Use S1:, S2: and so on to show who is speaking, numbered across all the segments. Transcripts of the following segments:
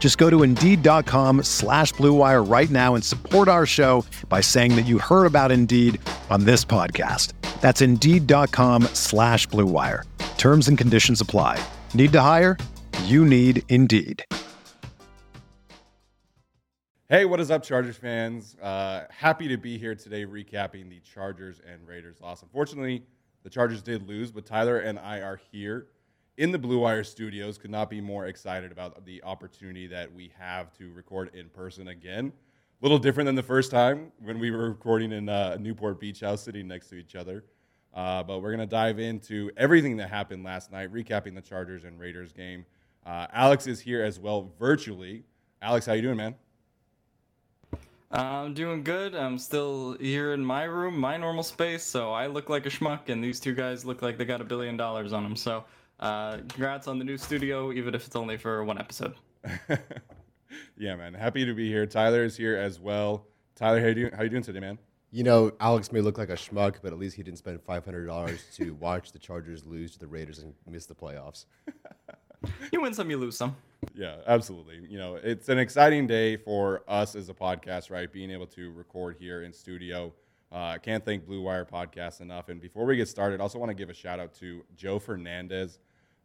S1: Just go to Indeed.com slash BlueWire right now and support our show by saying that you heard about Indeed on this podcast. That's Indeed.com slash BlueWire. Terms and conditions apply. Need to hire? You need Indeed.
S2: Hey, what is up, Chargers fans? Uh, happy to be here today recapping the Chargers and Raiders loss. Unfortunately, the Chargers did lose, but Tyler and I are here in the Blue Wire studios. Could not be more excited about the opportunity that we have to record in person again. A little different than the first time when we were recording in uh, Newport Beach House sitting next to each other. Uh, but we're going to dive into everything that happened last night, recapping the Chargers and Raiders game. Uh, Alex is here as well virtually. Alex, how you doing, man?
S3: I'm doing good. I'm still here in my room, my normal space, so I look like a schmuck, and these two guys look like they got a billion dollars on them. So, uh, congrats on the new studio, even if it's only for one episode.
S2: yeah, man. Happy to be here. Tyler is here as well. Tyler, how you doing, how you doing today, man?
S4: You know, Alex may look like a schmuck, but at least he didn't spend five hundred dollars to watch the Chargers lose to the Raiders and miss the playoffs.
S3: you win some, you lose some.
S2: Yeah, absolutely. You know, it's an exciting day for us as a podcast, right? Being able to record here in studio. I uh, can't thank Blue Wire Podcast enough. And before we get started, I also want to give a shout out to Joe Fernandez,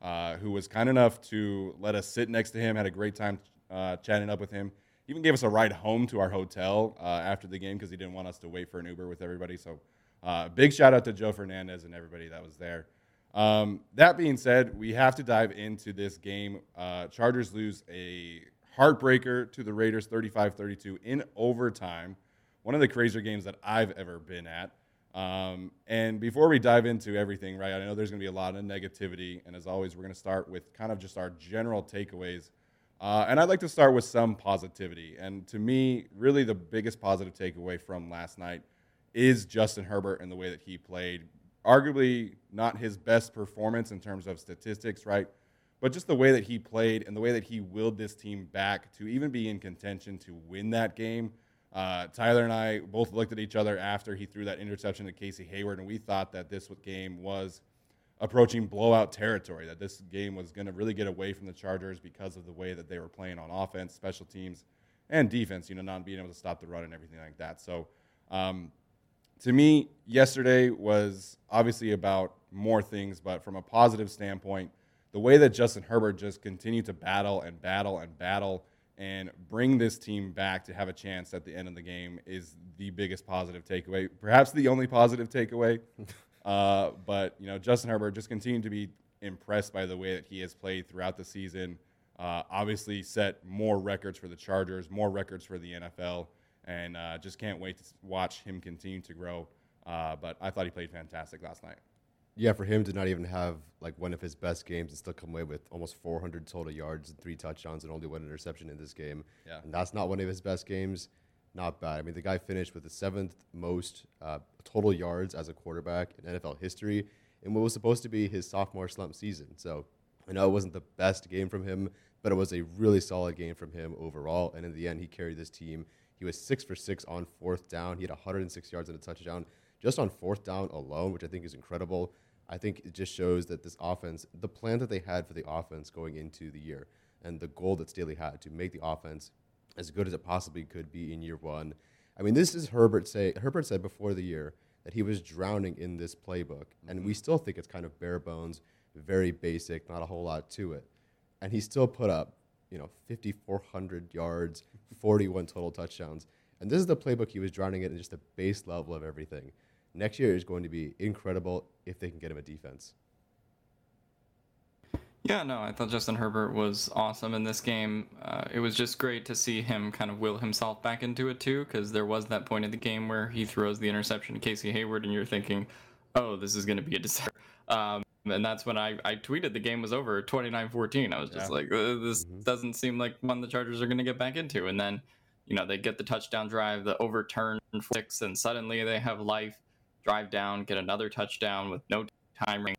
S2: uh, who was kind enough to let us sit next to him. Had a great time uh, chatting up with him. Even gave us a ride home to our hotel uh, after the game because he didn't want us to wait for an Uber with everybody. So, uh, big shout out to Joe Fernandez and everybody that was there. Um, that being said, we have to dive into this game. Chargers lose a heartbreaker to the Raiders 35 32 in overtime. One of the crazier games that I've ever been at. Um, and before we dive into everything, right, I know there's going to be a lot of negativity. And as always, we're going to start with kind of just our general takeaways. Uh, and I'd like to start with some positivity. And to me, really the biggest positive takeaway from last night is Justin Herbert and the way that he played arguably not his best performance in terms of statistics, right? But just the way that he played and the way that he willed this team back to even be in contention to win that game. Uh, Tyler and I both looked at each other after he threw that interception to Casey Hayward, and we thought that this game was approaching blowout territory, that this game was going to really get away from the Chargers because of the way that they were playing on offense, special teams, and defense, you know, not being able to stop the run and everything like that. So, um, to me, yesterday was obviously about more things, but from a positive standpoint, the way that Justin Herbert just continued to battle and battle and battle and bring this team back to have a chance at the end of the game is the biggest positive takeaway, perhaps the only positive takeaway. uh, but you know, Justin Herbert just continued to be impressed by the way that he has played throughout the season. Uh, obviously, set more records for the Chargers, more records for the NFL and uh, just can't wait to watch him continue to grow. Uh, but I thought he played fantastic last night.
S4: Yeah, for him to not even have like one of his best games and still come away with almost 400 total yards and three touchdowns and only one interception in this game.
S2: Yeah.
S4: And that's not one of his best games. Not bad. I mean, the guy finished with the seventh most uh, total yards as a quarterback in NFL history in what was supposed to be his sophomore slump season. So I know it wasn't the best game from him, but it was a really solid game from him overall. And in the end, he carried this team he was six for six on fourth down. He had 106 yards and a touchdown just on fourth down alone, which I think is incredible. I think it just shows that this offense, the plan that they had for the offense going into the year, and the goal that Staley had to make the offense as good as it possibly could be in year one. I mean, this is Herbert say Herbert said before the year that he was drowning in this playbook, mm-hmm. and we still think it's kind of bare bones, very basic, not a whole lot to it. And he still put up you know, 5,400 yards, 41 total touchdowns. And this is the playbook he was drowning in, just the base level of everything. Next year is going to be incredible if they can get him a defense.
S3: Yeah, no, I thought Justin Herbert was awesome in this game. Uh, it was just great to see him kind of will himself back into it too, because there was that point in the game where he throws the interception to Casey Hayward, and you're thinking, "Oh, this is going to be a disaster." Um, and that's when I, I tweeted the game was over 29-14. I was just
S2: Yeah.
S3: like, uh, "This
S4: Mhm.
S3: doesn't seem like one the Chargers are going to get back into." And then, you know, they get the touchdown drive, the overturn six, and suddenly they have life. Drive down, get another touchdown with no time remaining.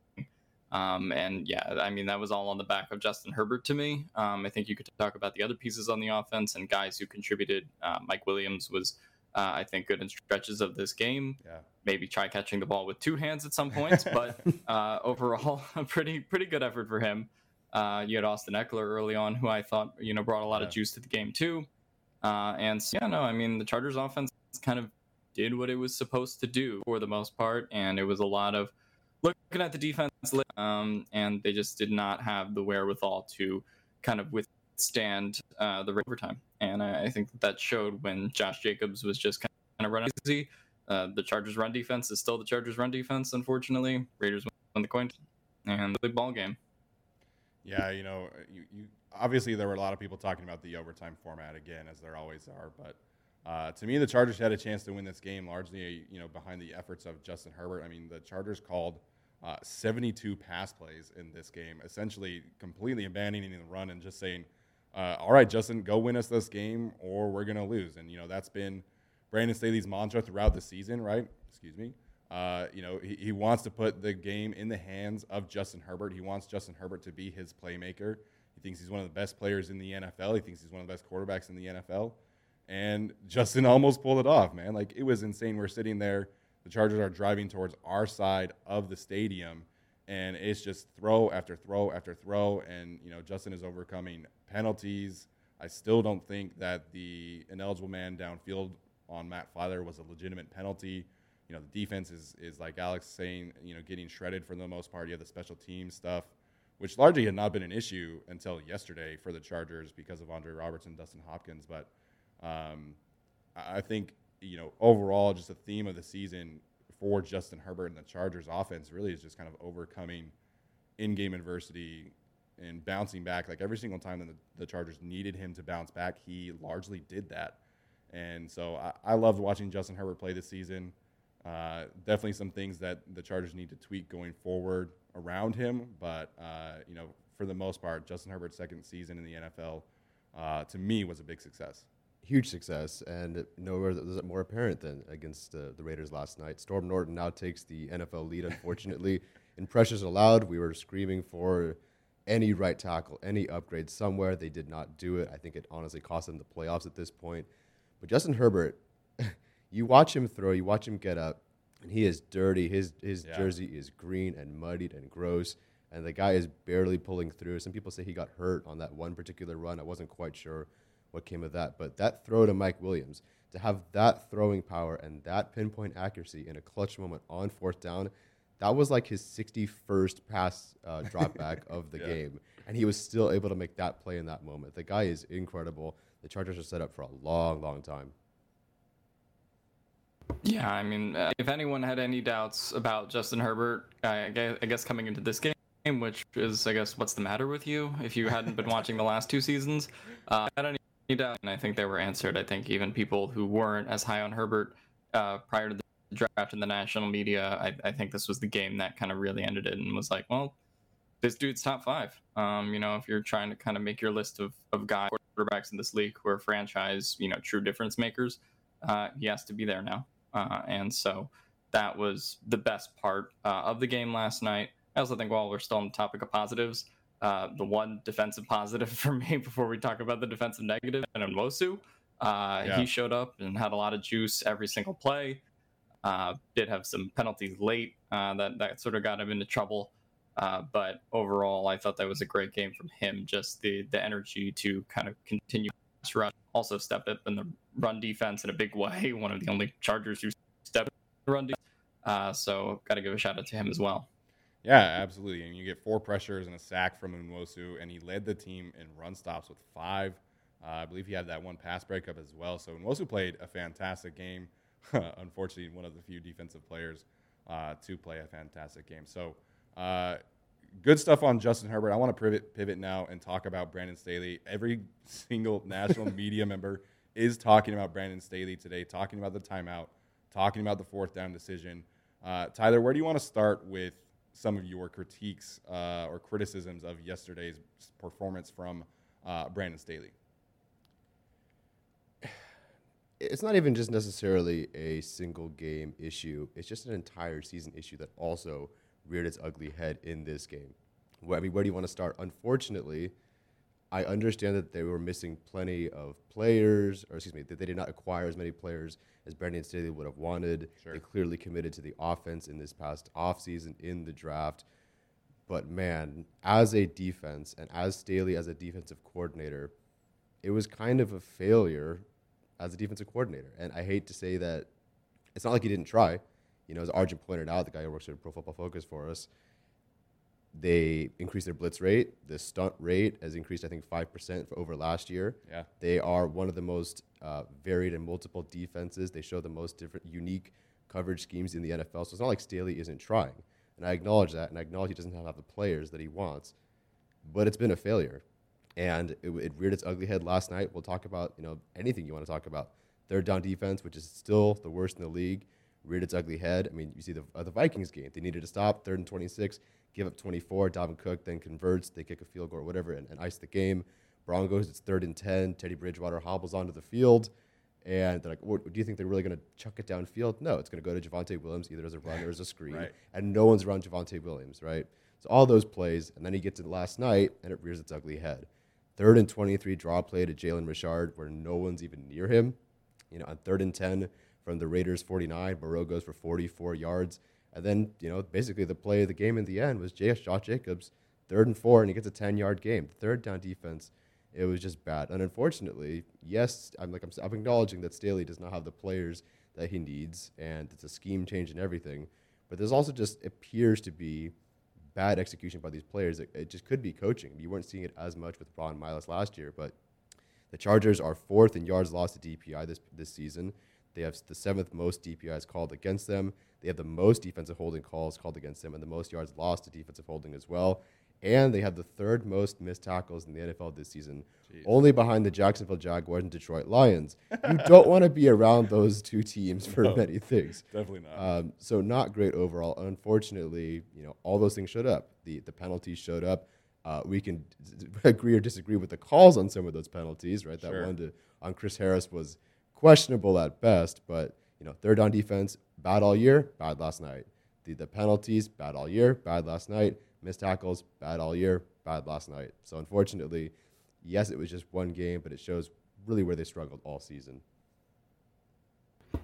S3: Um, and yeah, I mean, that was all on the back of Justin Herbert to me. Um, I think you could talk about the other pieces on the offense and guys who contributed. Uh, Mike Williams was, uh, I think, good in stretches of this game.
S2: Yeah.
S3: Maybe try catching the ball with two hands at some points, but uh, overall, a pretty pretty good effort for him. Uh, you had Austin Ekeler early on, who I thought you know brought a lot
S2: Yeah.
S3: of juice to the game too. Uh, and so, yeah, no, I mean the Chargers offense is kind of did what it was supposed to do for the most part, and it was a lot of looking at the defense, um, and they just did not have the wherewithal to kind of withstand uh, the overtime. And I, I think that, showed when Josh Jacobs was just kind of running. Uh, the Chargers' run defense is still the Chargers' run defense. Unfortunately, Raiders won the coin and the ball game.
S2: Yeah, you know, you, you obviously there were a lot of people talking about the overtime format again, as there always are. But uh, to me, the Chargers had a chance to win this game largely, you know, behind the efforts of Justin Herbert. I mean, the Chargers called uh, 72 pass plays in this game, essentially completely abandoning the run and just saying, uh, "All right, Justin, go win us this game, or we're gonna lose." And you know, that's been Brandon Staley's mantra throughout the season, right? Excuse me. Uh, you know, he, he wants to put the game in the hands of Justin Herbert. He wants Justin Herbert to be his playmaker. He thinks he's one of the best players in the NFL. He thinks he's one of the best quarterbacks in the NFL. And Justin almost pulled it off, man. Like it was insane. We're sitting there. The Chargers are driving towards our side of the stadium, and it's just throw after throw after throw. And you know, Justin is overcoming penalties. I still don't think that the ineligible man downfield on Matt Feiler was a legitimate penalty. You know, the defense is is like Alex saying, you know, getting shredded for the most part. You have the special team stuff, which largely had not been an issue until yesterday for the Chargers because of Andre Robertson, Dustin Hopkins. But um, I think you know overall, just a theme of the season for Justin Herbert and the Chargers offense really is just kind of overcoming in-game adversity and bouncing back. Like every single time that the, the Chargers needed him to bounce back, he largely did that. And so I, I loved watching Justin Herbert play this season. Uh, definitely some things that the Chargers need to tweak going forward around him, but uh, you know, for the most part, Justin Herbert's second season in the NFL uh, to me was a big success.
S4: Huge success, and nowhere was it more apparent than against uh, the Raiders last night. Storm Norton now takes the NFL lead, unfortunately. In pressures allowed, we were screaming for any right tackle, any upgrade somewhere. They did not do it. I think it honestly cost them the playoffs at this point. But Justin Herbert, you watch him throw, you watch him get up, and he is dirty. His his
S2: Yeah.
S4: jersey is green and muddied and gross, and the guy is barely pulling through. Some people say he got hurt on that one particular run. I wasn't quite sure what came of that, but that throw to Mike Williams to have that throwing power and that pinpoint accuracy in a clutch moment on fourth down, that was like his 61st pass uh, drop back of the
S2: Yeah.
S4: game, and he was still able to make that play in that moment. The guy is incredible. The Chargers are set up for a long, long time.
S3: Yeah, I mean, uh, if anyone had any doubts about Justin Herbert, I guess, I guess coming into this game, which is, I guess, what's the matter with you? If you hadn't been watching the last two seasons, uh, had any doubt, and I think they were answered. I think even people who weren't as high on Herbert uh, prior to the draft in the national media, I, I think this was the game that kind of really ended it and was like, well, this dude's top five. Um, you know, if you're trying to kind of make your list of, of guys, quarterbacks in this league who are franchise, you know, true difference makers, uh, he has to be there now. Uh, and so that was the best part uh, of the game last night. I also think while we're still on the topic of positives, uh, the one defensive positive for me before we talk about the defensive negative, and Nwosu, uh,
S2: Yeah.
S3: he showed up and had a lot of juice every single play. Uh, did have some penalties late uh, that that sort of got him into trouble. Uh, but overall, I thought that was a great game from him. Just the the energy to kind of continue to rush. Also step up in the run defense in a big way. One of the only Chargers who stepped in the run defense. Uh, so got to give a shout out to him as well.
S2: Yeah, absolutely. And you get four pressures and a sack from Nwosu, and he led the team in run stops with five. Uh, I believe he had that one pass breakup as well. So Nwosu played a fantastic game. Unfortunately, one of the few defensive players uh, to play a fantastic game. So, uh, good stuff on Justin Herbert. I want to pivot pivot now and talk about Brandon Staley. Every single national media member is talking about Brandon Staley today, talking about the timeout, talking about the fourth down decision. Uh, Tyler, where do you want to start with some of your critiques uh, or criticisms of yesterday's performance from uh, Brandon Staley?
S4: It's not even just necessarily a single game issue. It's just an entire season issue that also reared its ugly head in this game. Well, I mean, where do you want to start? Unfortunately, I understand that they were missing plenty of players, or excuse me, that they did not acquire as many players as Brandon Staley would have wanted. Sure. They clearly committed to the offense in this past offseason in the draft. But man, as a defense and as Staley as a defensive coordinator, it was kind of a failure as a defensive coordinator. And I hate to say that it's not like he didn't try. You know, as Arjun pointed out, the guy who works at Pro Football Focus for us, they increased their blitz rate. The stunt rate has increased, I think, 5% over last year.
S2: Yeah.
S4: They are one of the most uh, varied and multiple defenses. They show the most different, unique coverage schemes in the NFL. So it's not like Staley isn't trying. And I acknowledge that, and I acknowledge he doesn't have the players that he wants. But it's been a failure. And it, it reared its ugly head last night. We'll talk about, you know, anything you want to talk about. Third down defense, which is still the worst in the league reared its ugly head. I mean, you see the uh, the Vikings game; they needed to stop third and 26, give up 24. Dalvin Cook then converts, they kick a field goal or whatever, and, and ice the game. Broncos, it's third and 10. Teddy Bridgewater hobbles onto the field, and they're like, "Do you think they're really going to chuck it downfield?" No, it's going to go to Javonte Williams either as a run or as a screen, right. and no one's around Javonte Williams, right? So all those plays, and then he gets it last night, and it rears its ugly head. Third and 23 draw play to Jalen Richard, where no one's even near him. You know, on third and 10, from the Raiders 49. Moreau goes for 44 yards. And then, you know, basically the play of the game in the end was J- Josh Jacobs, third and four, and he gets a 10 yard game. Third down defense, it was just bad. And unfortunately, yes, I'm like, I'm, I'm acknowledging that Staley does not have the players that he needs, and it's a scheme change and everything. But there's also just appears to be bad execution by these players. It, it just could be coaching. You weren't seeing it as much with Ron Milus last year, but the Chargers are fourth in yards lost to DPI this this season. They have the seventh most DPIs called against them. They have the most defensive holding calls called against them and the most yards lost to defensive holding as well. And they have the third most missed tackles in the NFL this season, Jeez. only behind the Jacksonville Jaguars and Detroit Lions. you don't want to be around those two teams for no, many things.
S2: Definitely not.
S4: Um, so not great overall. Unfortunately, you know all those things showed up. The the penalties showed up. Uh, we can d- agree or disagree with the calls on some of those penalties, right? That one to, on Chris Harris was questionable at best. But you know, third down defense, bad all year, bad last night. The the penalties, bad all year, bad last night. Missed tackles, bad all year, bad last night. So unfortunately, yes, it was just one game, but it shows really where they struggled all season.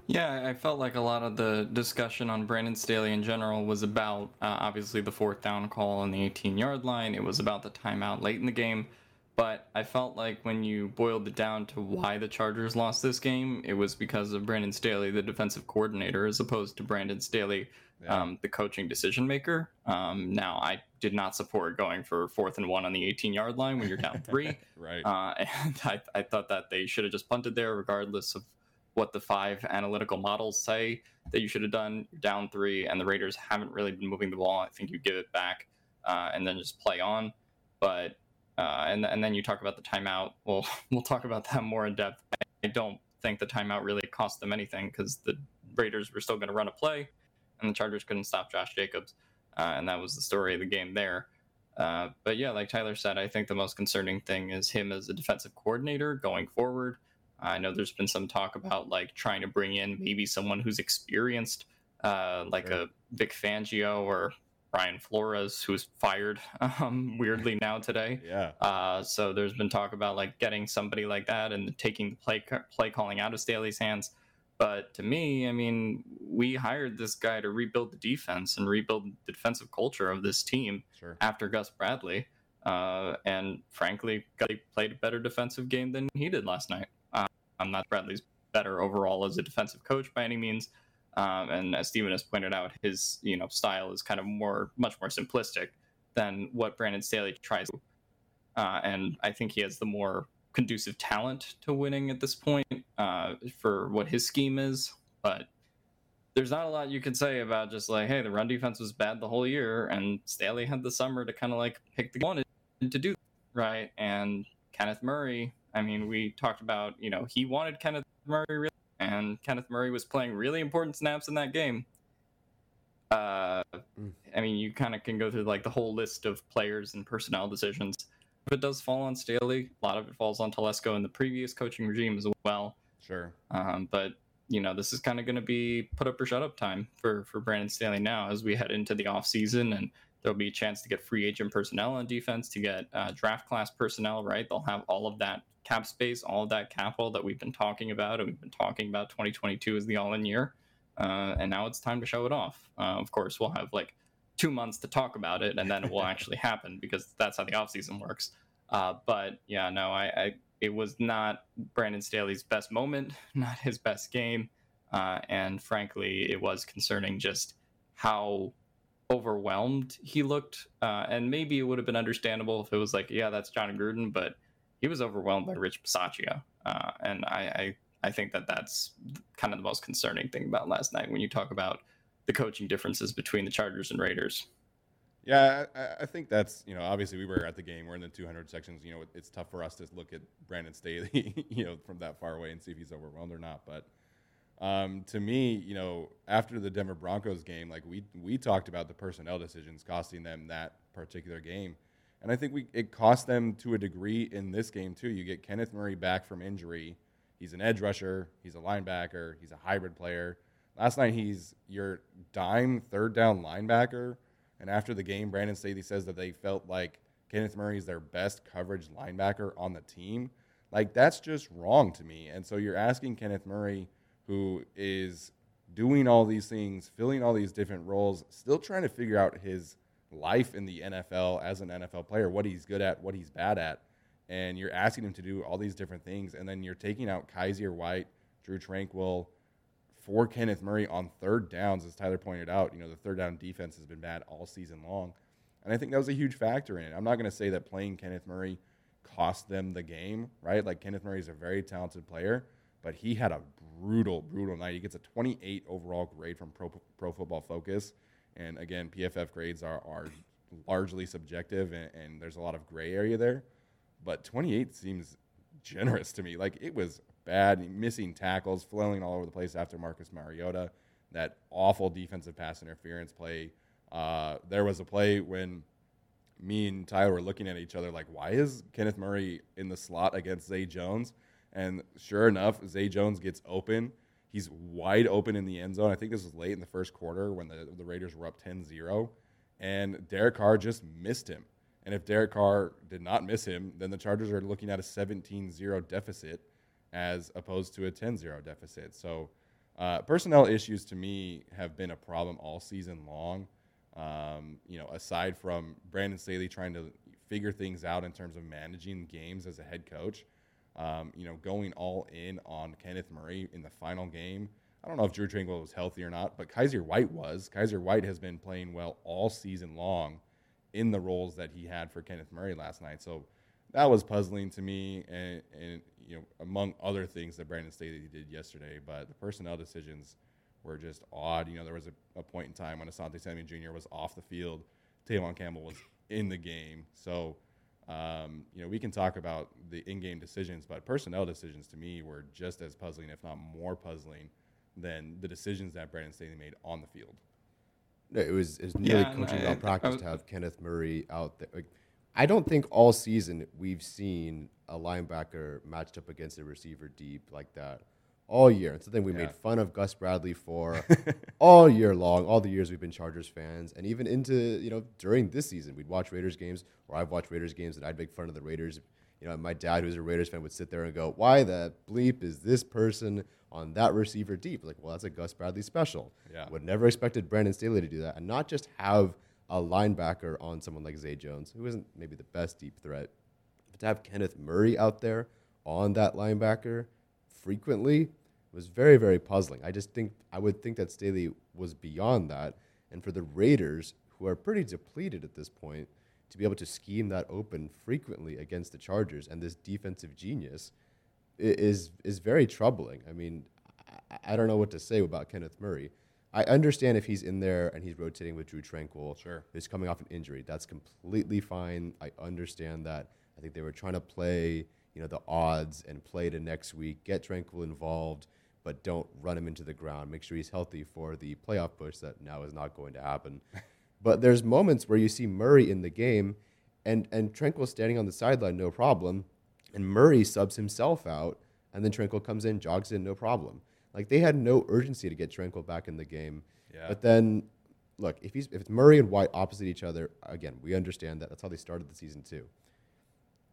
S3: Yeah, I felt like a lot of the discussion on Brandon Staley in general was about uh, obviously the fourth down call on the 18 yard line. It was about the timeout late in the game. But I felt like when you boiled it down to why the Chargers lost this game, it was because of Brandon Staley, the defensive coordinator, as opposed to Brandon Staley, yeah. um, the coaching decision maker. Um, now, I did not support going for fourth and one on the 18 yard line when you're down three.
S2: right.
S3: Uh, and I, I thought that they should have just punted there, regardless of what the five analytical models say that you should have done. You're down three, and the Raiders haven't really been moving the ball. I think you give it back uh, and then just play on. But uh, and and then you talk about the timeout. Well, we'll talk about that more in depth. I don't think the timeout really cost them anything because the Raiders were still going to run a play, and the Chargers couldn't stop Josh Jacobs, uh, and that was the story of the game there. Uh, but yeah, like Tyler said, I think the most concerning thing is him as a defensive coordinator going forward. I know there's been some talk about like trying to bring in maybe someone who's experienced, uh, like sure. a Vic Fangio or Brian Flores, who's fired um, weirdly now today.
S2: Yeah.
S3: Uh, so there's been talk about like getting somebody like that and taking the play play calling out of Staley's hands. But to me, I mean, we hired this guy to rebuild the defense and rebuild the defensive culture of this team
S2: sure.
S3: after Gus Bradley. Uh, and frankly, Gus played a better defensive game than he did last night. Uh, I'm not Bradley's better overall as a defensive coach by any means, um, and as Steven has pointed out, his you know style is kind of more, much more simplistic than what Brandon Staley tries. Uh, and I think he has the more conducive talent to winning at this point uh, for what his scheme is. But there's not a lot you can say about just like, hey, the run defense was bad the whole year, and Staley had the summer to kind of like pick the one to do right. And Kenneth Murray, I mean, we talked about, you know, he wanted Kenneth Murray, really, and Kenneth Murray was playing really important snaps in that game. Uh, mm. I mean, you kind of can go through like the whole list of players and personnel decisions. If it does fall on Staley, a lot of it falls on Telesco and the previous coaching regime as well.
S2: Sure.
S3: Um, but you know, this is kind of going to be put up or shut up time for for Brandon Staley now as we head into the off season, and there'll be a chance to get free agent personnel on defense, to get uh, draft class personnel. Right, they'll have all of that cap space, all of that capital that we've been talking about, and we've been talking about 2022 as the all-in year, uh, and now it's time to show it off. Uh, of course, we'll have like two months to talk about it, and then it will actually happen because that's how the off season works. Uh, but yeah, no, I, I it was not Brandon Staley's best moment, not his best game. Uh, and frankly, it was concerning just how overwhelmed he looked. Uh, and maybe it would have been understandable if it was like, yeah, that's Jon Gruden, but he was overwhelmed by Rich Bisaccia. Uh, and I, I, I think that that's kind of the most concerning thing about last night when you talk about the coaching differences between the Chargers and Raiders.
S2: Yeah, I, I, think that's you know obviously we were at the game. We're in the 200 sections. You know, it's tough for us to look at Brandon Staley, you know, from that far away and see if he's overwhelmed or not. But um, to me, you know, after the Denver Broncos game, like we we talked about the personnel decisions costing them that particular game, and I think we it cost them to a degree in this game too. You get Kenneth Murray back from injury. He's an edge rusher. He's a linebacker. He's a hybrid player. Last night, he's your dime third down linebacker and after the game, Brandon Staley says that they felt like Kenneth Murray is their best coverage linebacker on the team. Like, that's just wrong to me. And so you're asking Kenneth Murray, who is doing all these things, filling all these different roles, still trying to figure out his life in the NFL as an NFL player, what he's good at, what he's bad at. And you're asking him to do all these different things. And then you're taking out Kyzir White, Drue Tranquill for Kenneth Murray on third downs, as Tyler pointed out. You know, the third down defense has been bad all season long. And I think that was a huge factor in it. I'm not going to say that playing Kenneth Murray cost them the game, right? Like Kenneth Murray is a very talented player, but he had a brutal, brutal night. He gets a 28 overall grade from Pro, Pro Football Focus. And again, PFF grades are, are largely subjective and, and there's a lot of gray area there. But 28 seems generous to me. Like it was bad, missing tackles, flailing all over the place after Marcus Mariota. That awful defensive pass interference play. Uh, there was a play when me and Tyler were looking at each other like, why is Kenneth Murray in the slot against Zay Jones? And sure enough, Zay Jones gets open. He's wide open in the end zone. I think this was late in the first quarter when the, the Raiders were up 10 0. And Derek Carr just missed him. And if Derek Carr did not miss him, then the Chargers are looking at a 17 0 deficit as opposed to a 10-0 deficit. So uh, personnel issues to me have been a problem all season long. Um, you know, aside from Brandon Staley trying to figure things out in terms of managing games as a head coach, um, you know, going all in on Kenneth Murray in the final game. I don't know if Drue Tranquill was healthy or not, but Kyzir White was. Kyzir White has been playing well all season long in the roles that he had for Kenneth Murray last night. So that was puzzling to me, and, and you know, among other things that Brandon Staley did yesterday. But the personnel decisions were just odd. You know, there was a, a point in time when Asante Samuel Jr. was off the field, Tevaughn Campbell was in the game. So, um, you know, we can talk about the in-game decisions, but personnel decisions to me were just as puzzling, if not more puzzling, than the decisions that Brandon Staley made on the field.
S4: No, it was it was nearly yeah, coaching malpractice to have Kenneth Murray out there. Like, I don't think all season we've seen a linebacker matched up against a receiver deep like that all year. It's something we yeah. made fun of Gus Bradley for all year long, all the years we've been Chargers fans, and even into you know during this season, we'd watch Raiders games, or I've watched Raiders games, and I'd make fun of the Raiders. You know, my dad, who's a Raiders fan, would sit there and go, "Why the bleep is this person on that receiver deep?" Like, well, that's a Gus Bradley special.
S2: Yeah,
S4: would never expected Brandon Staley to do that, and not just have a linebacker on someone like Zay Jones, who isn't maybe the best deep threat, but to have Kenneth Murray out there on that linebacker frequently was very, very puzzling. I just think I would think that Staley was beyond that. And for the Raiders, who are pretty depleted at this point, to be able to scheme that open frequently against the Chargers and this defensive genius is is very troubling. I mean, I, I don't know what to say about Kenneth Murray. I understand if he's in there and he's rotating with Drue Tranquill.
S2: Sure.
S4: He's coming off an injury. That's completely fine. I understand that. I think they were trying to play, you know, the odds and play to next week, get Tranquill involved, but don't run him into the ground. Make sure he's healthy for the playoff push that now is not going to happen. but there's moments where you see Murray in the game and, and Tranquill standing on the sideline, no problem. And Murray subs himself out, and then Tranquill comes in, jogs in, no problem. Like they had no urgency to get Tranquill back in the game.
S2: Yeah.
S4: But then, look, if he's if it's Murray and White opposite each other, again, we understand that. That's how they started the season too.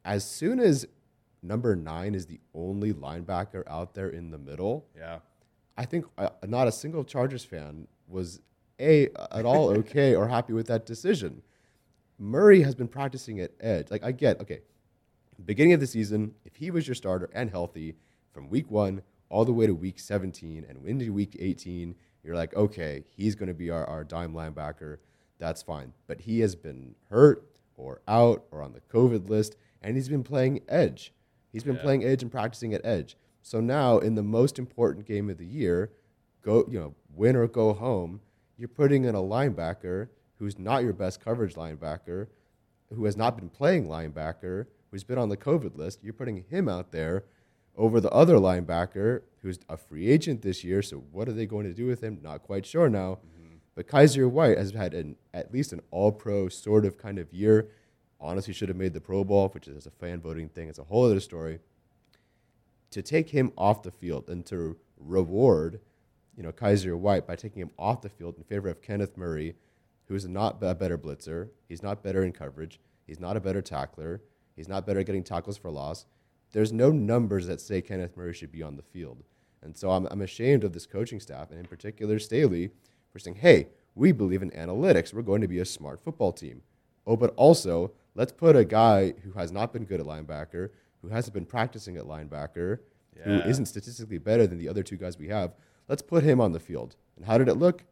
S4: As soon as number nine is the only linebacker out there in the middle,
S2: Yeah.
S4: I think uh, not a single Chargers fan was a at all okay or happy with that decision. Murray has been practicing at edge. Like I get, okay, beginning of the season, if he was your starter and healthy from week one all the way to week 17 and into week 18, you're like, okay, he's going to be our, our dime linebacker. That's fine. But he has been hurt or out or on the COVID list, and he's been playing edge. He's been
S2: Yeah.
S4: playing edge and practicing at edge. So now, in the most important game of the year, go you know win or go home. You're putting in a linebacker who's not your best coverage linebacker, who has not been playing linebacker, who's been on the COVID list. You're putting him out there over the other linebacker who's a free agent this year. So what are they going to do with him? Not quite sure now. Mm-hmm. But Kyzir White has had an, at least an all-pro sort of kind of year. Honestly, should have made the Pro Bowl, which is a fan voting thing. It's a whole other story to take him off the field and to reward, you know, Kyzir White by taking him off the field in favor of Kenneth Murray, who is not a better blitzer. He's not better in coverage. He's not a better tackler. He's not better at getting tackles for loss. There's no numbers that say Kenneth Murray should be on the field. And so I'm, I'm ashamed of this coaching staff, and in particular Staley, for saying, hey, we believe in analytics. We're going to be a smart football team. Oh, but also, let's put a guy who has not been good at linebacker, who hasn't been practicing at linebacker, who
S2: Yeah.
S4: isn't statistically better than the other two guys we have. Let's put him on the field. And how did it look?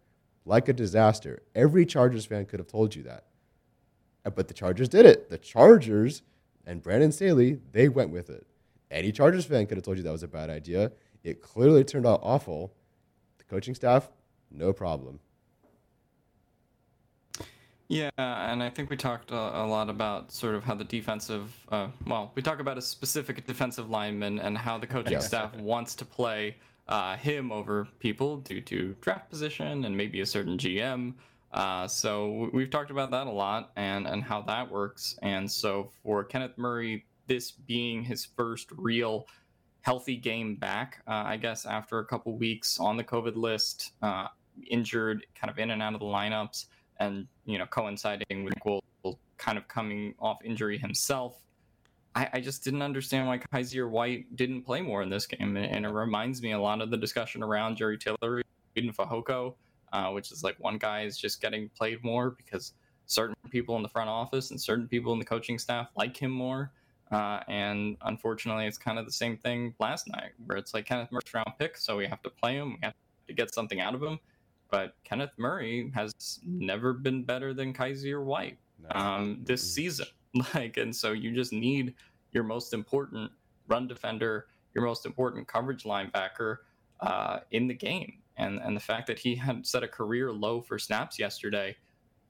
S4: Like a disaster. Every Chargers fan could have told you that. Uh, But the Chargers did it. The Chargers and Brandon Staley, they went with it. Any Chargers fan could have told you that was a bad idea. It clearly turned out awful. The coaching staff, no problem.
S3: Yeah, and I think we talked a, a lot about sort of how the defensive, uh, well, we talk about a specific defensive lineman and how the coaching
S4: Yes.
S3: staff wants to play uh, him over people due to draft position and maybe a certain GM. Uh, so we've talked about that a lot and, and how that works. And so for Kenneth Murray, this being his first real healthy game back, uh, I guess, after a couple weeks on the COVID list, uh, injured, kind of in and out of the lineups and you know coinciding with Will kind of coming off injury himself. I, I just didn't understand why Kyzir White didn't play more in this game, and, and it reminds me a lot of the discussion around Jerry Tillery, Aiden Fahoko, uh, which is like one guy is just getting played more because certain people in the front office and certain people in the coaching staff like him more. Uh, and unfortunately, it's kind of the same thing last night, where it's like kind Kenneth Murray's round pick, so we have to play him, we have to get something out of him but Kenneth Murray has never been better than Kyzir White
S2: No.
S3: um, this season. Like, and so you just need your most important run defender, your most important coverage linebacker uh, in the game. And and the fact that he had set a career low for snaps yesterday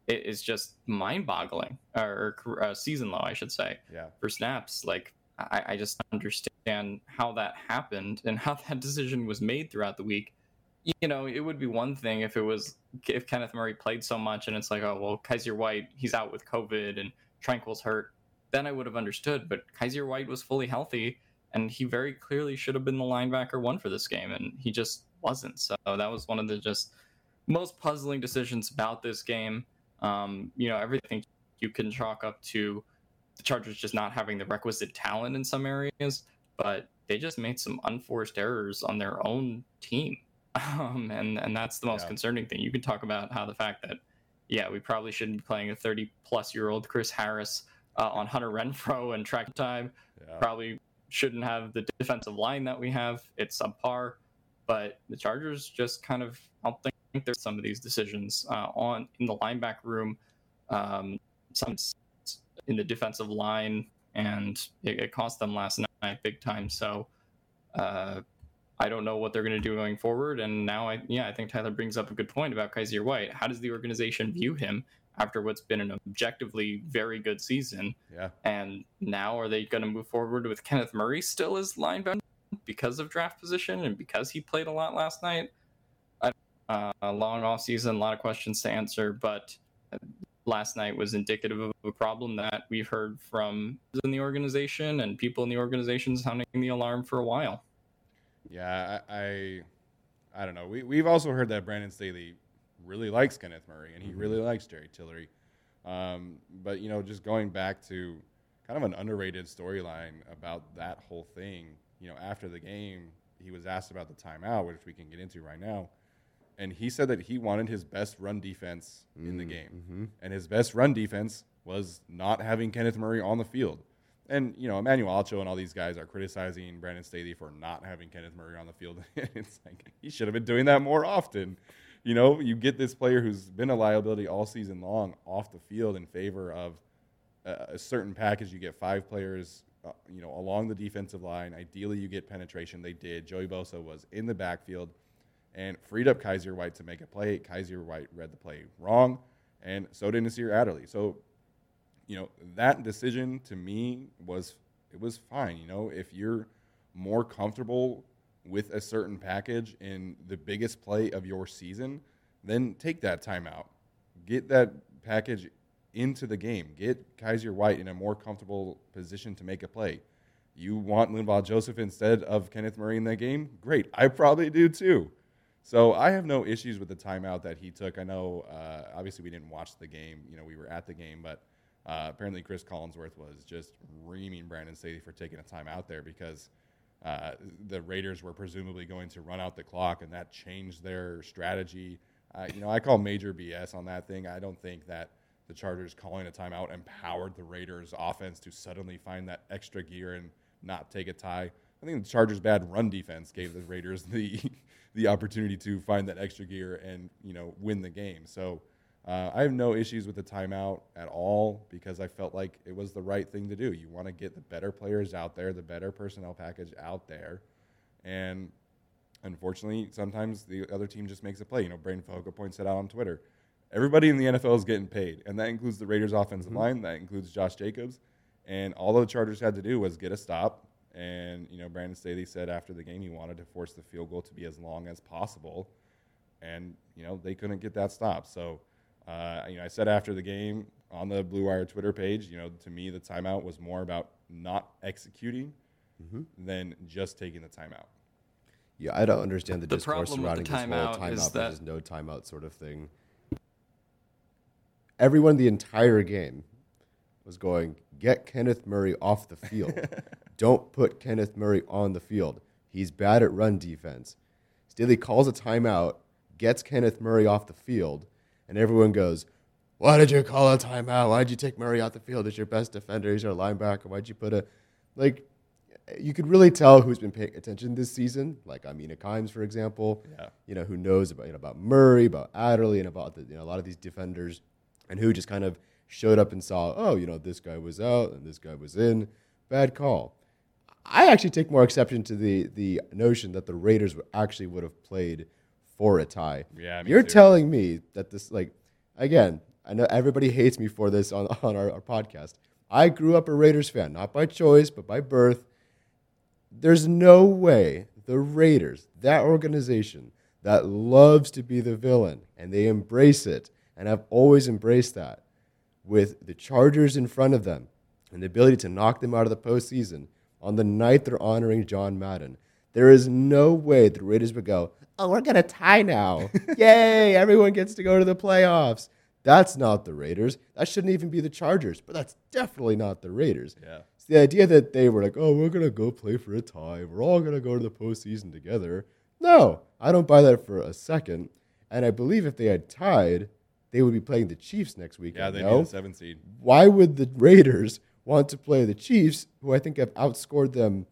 S3: it is just mind-boggling, or, or uh, season low, I should say
S2: yeah.
S3: for snaps. Like I, I just understand how that happened and how that decision was made throughout the week. You know, it would be one thing if it was if Kenneth Murray played so much and it's like, oh well, Kyzir White he's out with COVID and Tranquill's hurt. Then I would have understood. But Kyzir White was fully healthy and he very clearly should have been the linebacker one for this game and he just wasn't. So that was one of the just most puzzling decisions about this game. Um, you know, everything you can chalk up to the Chargers just not having the requisite talent in some areas, but they just made some unforced errors on their own team. Um, and, and that's the most
S2: Yeah.
S3: concerning thing. You can talk about how the fact that, yeah, we probably shouldn't be playing a 30 plus year old Chris Harris uh, on Hunter Renfrow and track time.
S2: Yeah.
S3: Probably shouldn't have the defensive line that we have. It's subpar. But the Chargers just kind of, I don't think there's some of these decisions uh, on in the linebacker room. Um, some in the defensive line, and it, it cost them last night big time. So, uh, I don't know what they're going to do going forward. And now, I yeah, I think Tyler brings up a good point about Kyzir White. How does the organization view him after what's been an objectively very good season?
S2: Yeah.
S3: And now, are they going to move forward with Kenneth Murray still as linebacker because of draft position and because he played a lot last night? Uh, a long off season, a lot of questions to answer, but last night was indicative of a problem that we've heard from in the organization and people in the organization sounding the alarm for a while.
S2: Yeah, I, I, I don't know. We we've also heard that Brandon Staley really likes Kenneth Murray and he
S4: Mm-hmm.
S2: really likes Jerry Tillery. Um, but you know, just going back to kind of an underrated storyline about that whole thing. You know, after the game, he was asked about the timeout, which we can get into right now, and he said that he wanted his best run defense in the game, and his best run defense was not having Kenneth Murray on the field. And you know, Emmanuel Acho and all these guys are criticizing Brandon Staley for not having Kenneth Murray on the field. it's like he should have been doing that more often. You know, you get this player who's been a liability all season long off the field in favor of a, a certain package. You get five players, uh, you know, along the defensive line. Ideally, you get penetration. They did. Joey Bosa was in the backfield and freed up Kyzir White to make a play. Kyzir White read the play wrong, and so did Nasir Adderley. So you know that decision to me was it was fine you know? If you're more comfortable with a certain package in the biggest play of your season then take that timeout get that package into the game. Get kyzir white in a more comfortable position to make a play. You want linval joseph instead of kenneth murray in that game? Great. I probably do too. So I have no issues with the timeout that he took. I know, uh, obviously, we didn't watch the game. You know, we were at the game, but uh, apparently Cris Collinsworth was just reaming Brandon Staley for taking a time out there because uh, the Raiders were presumably going to run out the clock, and that changed their strategy. Uh, you know, I call major BS on that thing. I don't think that the Chargers calling a timeout empowered the Raiders' offense to suddenly find that extra gear and not take a tie. I think the Chargers' bad run defense gave the Raiders the the opportunity to find that extra gear and you know win the game. So uh, I have no issues with the timeout at all because I felt like it was the right thing to do. You want to get the better players out there, the better personnel package out there, and unfortunately, sometimes the other team just makes a play. You know, Braden Foga points it out on Twitter. Everybody in the NFL is getting paid, and that includes the Raiders' offensive line. That includes Josh Jacobs, and all the Chargers had to do was get a stop. And you know, Brandon Staley said after the game he wanted to force the field goal to be as long as possible, and you know they couldn't get that stop. So, uh, you know, I said after the game on the Blue Wire Twitter page, you know, to me the timeout was more about not executing than just taking the timeout.
S4: Yeah, I don't understand the,
S3: The
S4: discourse
S3: problem
S4: surrounding
S3: the
S4: this whole
S3: timeout is that-
S4: versus no timeout sort of thing. Everyone the entire game was going, get Kenneth Murray off the field. don't put Kenneth Murray on the field. He's bad at run defense. Staley calls a timeout, gets Kenneth Murray off the field, and everyone goes, Why did you call a timeout? Why did you take Murray off the field? He's your best defender. He's your linebacker. Why'd you put a like you could really tell who's been paying attention this season, like Amina Kimes, for example.
S2: Yeah.
S4: You know, who knows about you know, about Murray, about Adderley, and about the, you know, a lot of these defenders, and who just kind of showed up and saw, oh, you know, this guy was out and this guy was in. Bad call. I actually take more exception to the the notion that the Raiders actually would have played for a tie.
S2: Yeah,
S4: you're
S2: too.
S4: telling me that this like again. I know everybody hates me for this on on our, our podcast. I grew up a Raiders fan, not by choice but by birth. There's no way the Raiders, that organization that loves to be the villain, and they embrace it, and have always embraced that, with the Chargers in front of them, and the ability to knock them out of the postseason on the night they're honoring John Madden. There is no way the Raiders would go, oh, we're going to tie now. Yay, everyone gets to go to the playoffs. That's not the Raiders. That shouldn't even be the Chargers, but that's definitely not the Raiders.
S2: Yeah.
S4: It's the idea that they were like, oh, we're going to go play for a tie. We're all going to go to the postseason together. No, I don't buy that for a second. And I believe if they had tied, they would be playing the Chiefs next week.
S2: Yeah, they
S4: no?
S2: need a seven seed.
S4: Why would the Raiders want to play the Chiefs, who I think have outscored them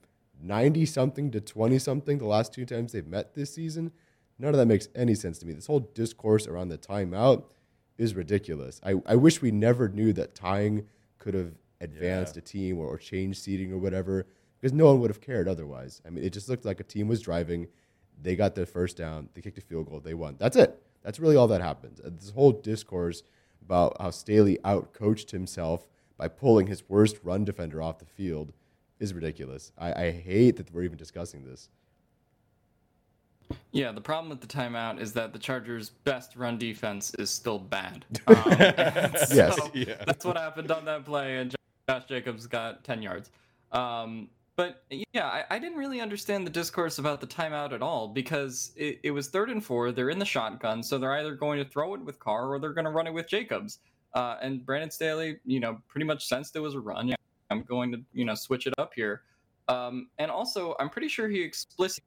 S4: 90 something to 20 something the last two times they've met this season? None of that makes any sense to me. This whole discourse around the timeout is ridiculous. I, I wish we never knew that tying could have advanced
S2: Yeah.
S4: a team or, or changed seating or whatever. Because no one would have cared otherwise. I mean, it just looked like a team was driving. They got their first down. They kicked a field goal. They won. That's it. That's really all that happened. Uh, This whole discourse about how Staley outcoached himself by pulling his worst run defender off the field is ridiculous. I, I hate that we're even discussing this.
S3: Yeah, the problem with the timeout is that the Chargers' best run defense is still bad. Um, so
S4: Yes.
S2: Yeah.
S3: That's what happened on that play, and Josh Jacobs got 10 yards. Um, but yeah, I, I didn't really understand the discourse about the timeout at all because it, it was third and four. They're in the shotgun, so they're either going to throw it with Carr or they're going to run it with Jacobs. Uh, and Brandon Staley, you know, pretty much sensed it was a run. Yeah, I'm going to, you know, switch it up here. Um, and also, I'm pretty sure he explicitly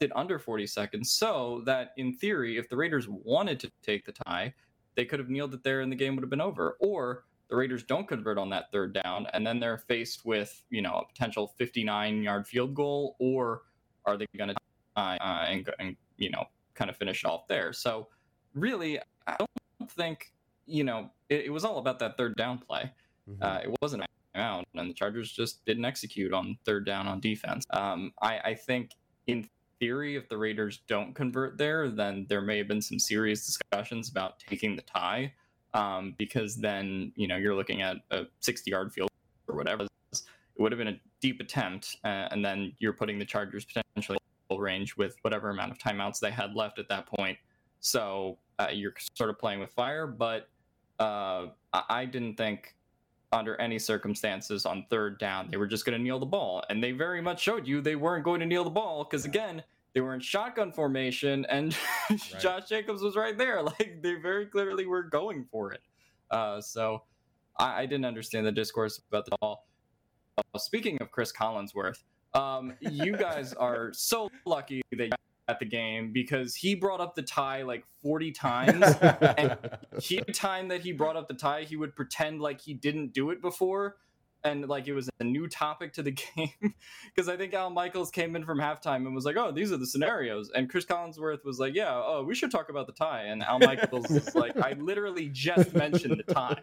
S3: it under 40 seconds so that in theory if the raiders wanted to take the tie they could have kneeled it there and the game would have been over or the raiders don't convert on that third down and then they're faced with you know a potential 59 yard field goal or are they going to tie uh, and, and you know kind of finish it off there so really i don't think you know it, it was all about that third down play
S4: Mhm.
S3: uh, it wasn't and the Chargers just didn't execute on third down on defense. Um, I, I think in theory, if the Raiders don't convert there, then there may have been some serious discussions about taking the tie, um, because then you know you're looking at a 60 yard field or whatever. It would have been a deep attempt, uh, and then you're putting the Chargers potentially full range with whatever amount of timeouts they had left at that point. So uh, you're sort of playing with fire, but uh, I didn't think under any circumstances on third down they were just going to kneel the ball, and they very much showed you they weren't going to kneel the ball because again they were in shotgun formation and Josh Jacobs was right there. Like they very clearly were going for it. Uh, so I, I didn't understand the discourse about the ball. Uh, speaking of Cris Collinsworth, um, you guys are so lucky that at the game because he brought up the tie like 40 times. and he, every time that he brought up the tie, he would pretend like he didn't do it before and like it was a new topic to the game. Because I think Al Michaels came in from halftime and was like, "Oh, these are the scenarios," and Cris Collinsworth was like, "Yeah, oh, we should talk about the tie." And Al Michaels is like, "I literally just mentioned the tie."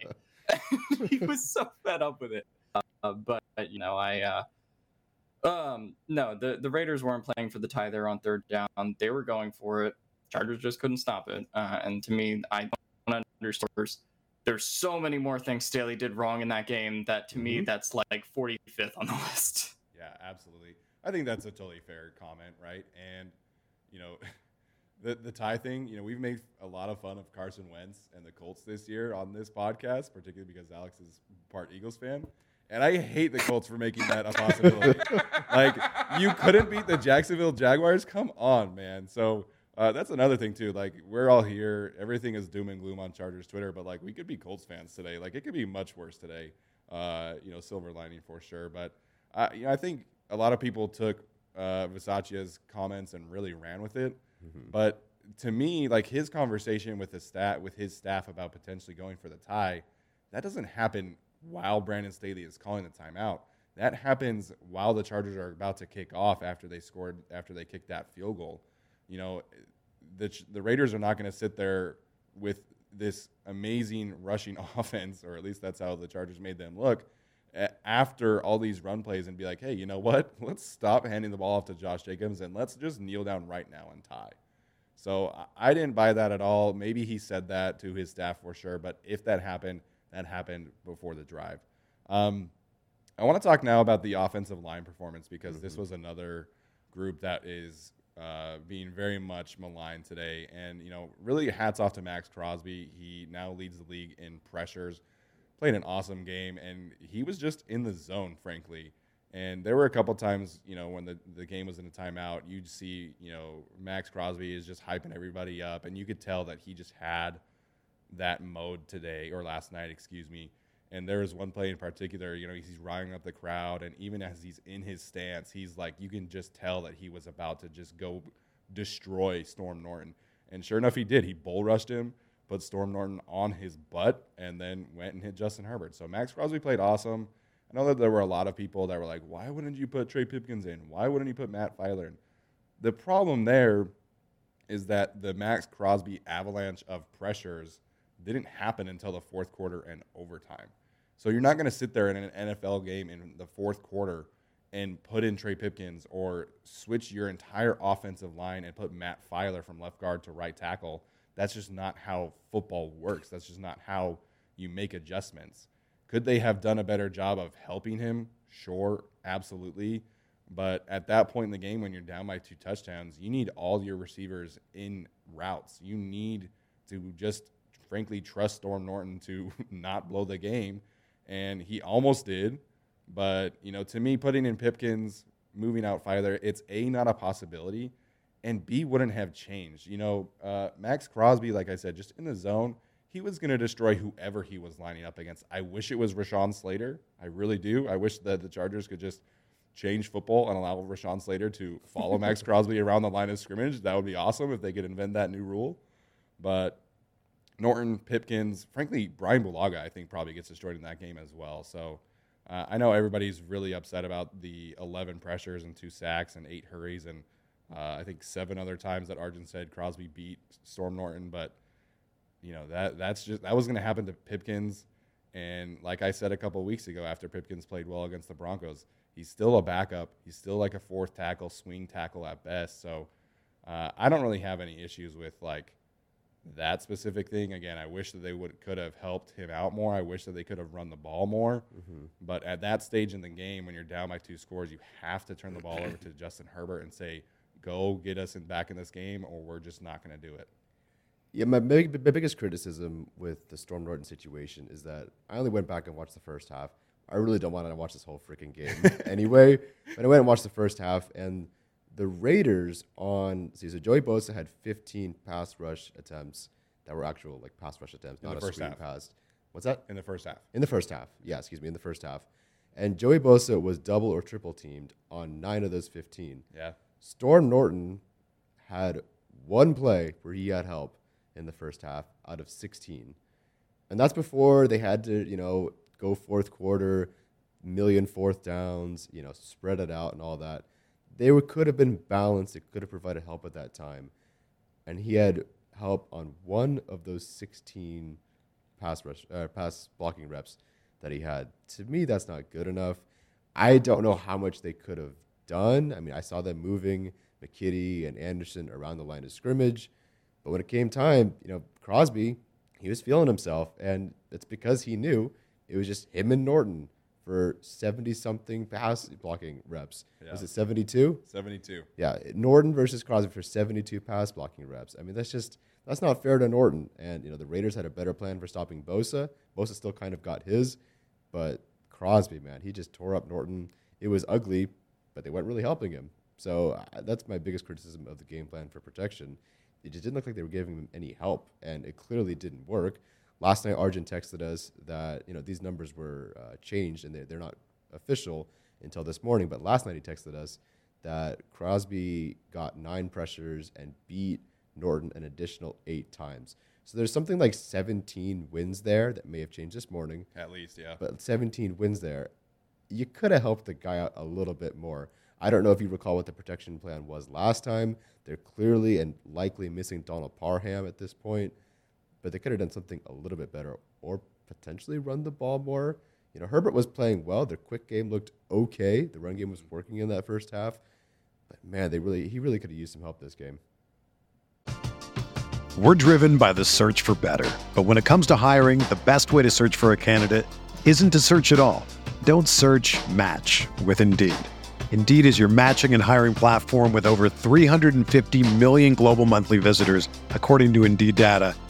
S3: he was so fed up with it. Uh, but you know, I. Uh, um, no, the the Raiders weren't playing for the tie there on third down. They were going for it. Chargers just couldn't stop it. Uh, and to me, I don't understand. There's so many more things Staley did wrong in that game that to me
S4: Mhm.
S3: that's like 45th on the list.
S2: Yeah, absolutely. I think that's a totally fair comment, right? And you know, the the tie thing. You know, we've made a lot of fun of Carson Wentz and the Colts this year on this podcast, particularly because Alex is part Eagles fan, and I hate the Colts for making that a possibility. like, you couldn't beat the Jacksonville Jaguars. Come on, man. So. Uh, that's another thing too. Like we're all here, everything is doom and gloom on Chargers Twitter, but like we could be Colts fans today. Like it could be much worse today. Uh, you know, silver lining for sure. But I, you know, I think a lot of people took uh, Bisaccia's comments and really ran with it.
S4: Mhm.
S2: But to me, like his conversation with the stat with his staff about potentially going for the tie, that doesn't happen while Brandon Staley is calling the timeout. That happens while the Chargers are about to kick off after they scored after they kicked that field goal. You know, the the Raiders are not going to sit there with this amazing rushing offense, or at least that's how the Chargers made them look after all these run plays and be like, hey, you know what? Let's stop handing the ball off to Josh Jacobs and let's just kneel down right now and tie. So I- didn't buy that at all. Maybe he said that to his staff for sure, but if that happened, that happened before the drive. Um, I want to talk now about the offensive line performance because this was another group that is uh, being very much maligned today. And, you know, really hats off to Maxx Crosby. He now leads the league in pressures, played an awesome game, and he was just in the zone, frankly. And there were a couple times, you know, when the, the game was in a timeout, you'd see, you know, Maxx Crosby is just hyping everybody up, and you could tell that he just had that mode today or last night, excuse me. And there was one play in particular, you know, he's riling up the crowd, and even as he's in his stance, he's like, you can just tell that he was about to just go destroy Storm Norton. And sure enough, he did. He bull rushed him, put Storm Norton on his butt, and then went and hit Justin Herbert. So Maxx Crosby played awesome. I know that there were a lot of people that were like, why wouldn't you put Trey Pipkins in? Why wouldn't you put Matt Feiler in? The problem there is that the Maxx Crosby avalanche of pressures didn't happen until the fourth quarter and overtime. So you're not going to sit there in an NFL game in the fourth quarter and put in Trey Pipkins or switch your entire offensive line and put Matt Feiler from left guard to right tackle. That's just not how football works. That's just not how you make adjustments. Could they have done a better job of helping him? Sure, absolutely. But at that point in the game, when you're down by two touchdowns, you need all your receivers in routes. You need to just, frankly, trust Storm Norton to not blow the game. And he almost did. But, you know, to me, putting in Pipkins, moving out Feiler, it's A, not a possibility, and B, wouldn't have changed. You know, uh, Maxx Crosby, like I said, just in the zone, he was going to destroy whoever he was lining up against. I wish it was Rashawn Slater. I really do. I wish that the Chargers could just change football and allow Rashawn Slater to follow Maxx Crosby around the line of scrimmage. That would be awesome if they could invent that new rule. But Norton, Pipkins, frankly, Brian Bulaga, I think probably gets destroyed in that game as well. So uh, I know everybody's really upset about the 11 pressures and two sacks and eight hurries and uh, I think seven other times that Arjun said Crosby beat Storm Norton, but you know that that's just that was going to happen to Pipkins. And like I said a couple weeks ago, after Pipkins played well against the Broncos, he's still a backup. He's still like a fourth tackle, swing tackle at best. So uh, I don't really have any issues with like that specific thing. Again, I wish that they would could have helped him out more. I wish that they could have run the ball more. Mm-hmm. But at that stage in the game, when you're down by two scores, you have to turn the ball over to Justin Herbert and say, "Go get us in back in this game, or we're just not going to do it."
S4: Yeah, my, big, my biggest criticism with the Storm Norton situation is that I only went back and watched the first half. I really don't want to watch this whole freaking game anyway. But I went and watched the first half, and the Raiders on see so Joey Bosa had 15 pass rush attempts that were actual like pass rush attempts,
S2: in
S4: not
S2: the
S4: a screen
S2: half.
S4: pass. What's that?
S2: In the first half,
S4: In the first half, yeah, excuse me, in the first half, and Joey Bosa was double or triple teamed on nine of those 15.
S2: yeah,
S4: Storm Norton had one play where he had help in the first half out of 16. And that's before they had to, you know, go fourth quarter, million fourth downs, you know, spread it out and all that. They were, could have been balanced. It could have provided help at that time. And he had help on one of those 16 pass rush, uh, pass blocking reps that he had. To me, that's not good enough. I don't know how much they could have done. I mean, I saw them moving McKitty and Anderson around the line of scrimmage, but when it came time, you know, Crosby, he was feeling himself, and it's because he knew it was just him and Norton for 70 something pass blocking reps. Was it 72?
S2: seventy-two.
S4: Yeah, Norton versus Crosby for 72 pass blocking reps. I mean, that's just that's not fair to Norton. And you know, the Raiders had a better plan for stopping Bosa. Bosa still kind of got his, but Crosby, man, he just tore up Norton. It was ugly, but they weren't really helping him. So uh, that's my biggest criticism of the game plan for protection. It just didn't look like they were giving him any help, and it clearly didn't work. Last night, Arjun texted us that you know these numbers were uh, changed and they're, they're not official until this morning. But last night he texted us that Crosby got nine pressures and beat Norton an additional eight times. So there's something like 17 wins there that may have changed this morning,
S2: At least, yeah.
S4: but 17 wins there. You could have helped the guy out a little bit more. I don't know if you recall what the protection plan was last time. They're clearly and likely missing Donald Parham at this point, but they could have done something a little bit better or potentially run the ball more. You know, Herbert was playing well. Their quick game looked okay. The run game was working in that first half. But man, they really he really could have used some help this game.
S1: We're driven by the search for better. But when it comes to hiring, the best way to search for a candidate isn't to search at all. Don't search match with Indeed. Indeed is your matching and hiring platform with over 350 million global monthly visitors, according to Indeed data,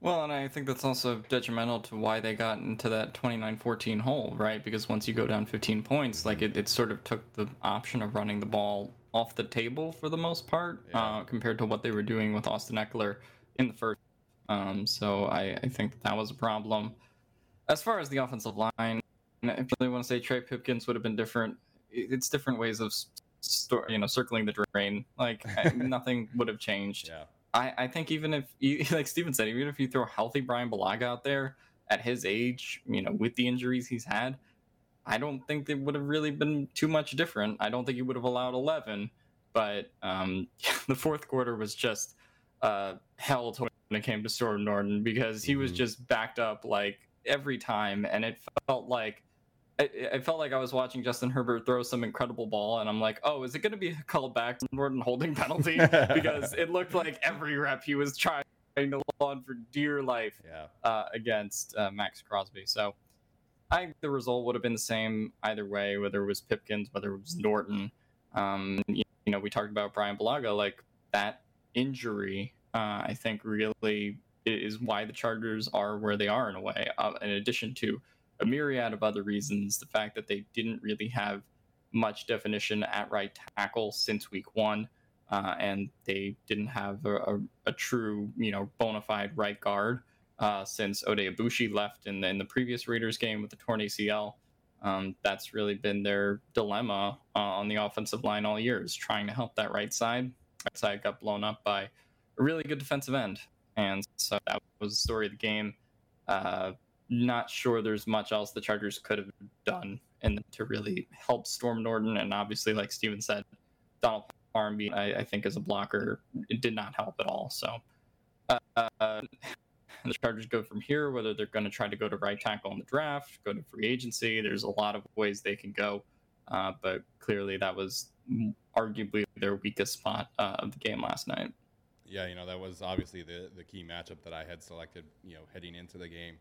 S3: Well, and I think that's also detrimental to why they got into that 29-14 hole, right? Because once you go down 15 points, like it, it sort of took the option of running the ball off the table for the most part,
S2: Yeah.
S3: uh, compared to what they were doing with Austin Ekeler in the first. Um, so I, I think that was a problem. As far as the offensive line, if you really want to say Trey Pipkins would have been different, it's different ways of, you know, circling the drain. Like nothing would have changed.
S2: Yeah.
S3: I, I think even if you like Steven said, even if you throw healthy Brian Bulaga out there at his age, you know, with the injuries he's had, I don't think it would have really been too much different. I don't think he would have allowed eleven, but um, the fourth quarter was just uh, hell to when it came to Storm Norton because he was
S4: Mhm.
S3: just backed up like every time, and it felt like. I, I felt like I was watching Justin Herbert throw some incredible ball, and I'm like, "Oh, is it going to be called back Norton holding penalty?" because it looked like every rep he was trying to hold on for dear life
S2: Yeah.
S3: uh, against uh, Maxx Crosby. So I think the result would have been the same either way, whether it was Pipkins, whether it was Norton. Um, you, you know, we talked about Brian Bulaga, like that injury. Uh, I think really is why the Chargers are where they are in a way. Uh, in addition to a myriad of other reasons, the fact that they didn't really have much definition at right tackle since week one uh, and they didn't have a, a, a true, you know, bona fide right guard uh, since Oday Aboushi left in the, in the previous Raiders game with the torn ACL. Um, that's really been their dilemma uh, on the offensive line all year is trying to help that right side. That side got blown up by a really good defensive end, and so that was the story of the game. Uh, not sure there's much else the Chargers could have done and to really help Storm Norton, and obviously, like Steven said, Donald Parham, I, I think as a blocker, it did not help at all. So uh, uh, the Chargers go from here, whether they're going to try to go to right tackle in the draft, go to free agency. There's a lot of ways they can go, uh, but clearly that was arguably their weakest spot uh, of the game last night.
S2: Yeah, you know that was obviously the the key matchup that I had selected. You know, heading into the game,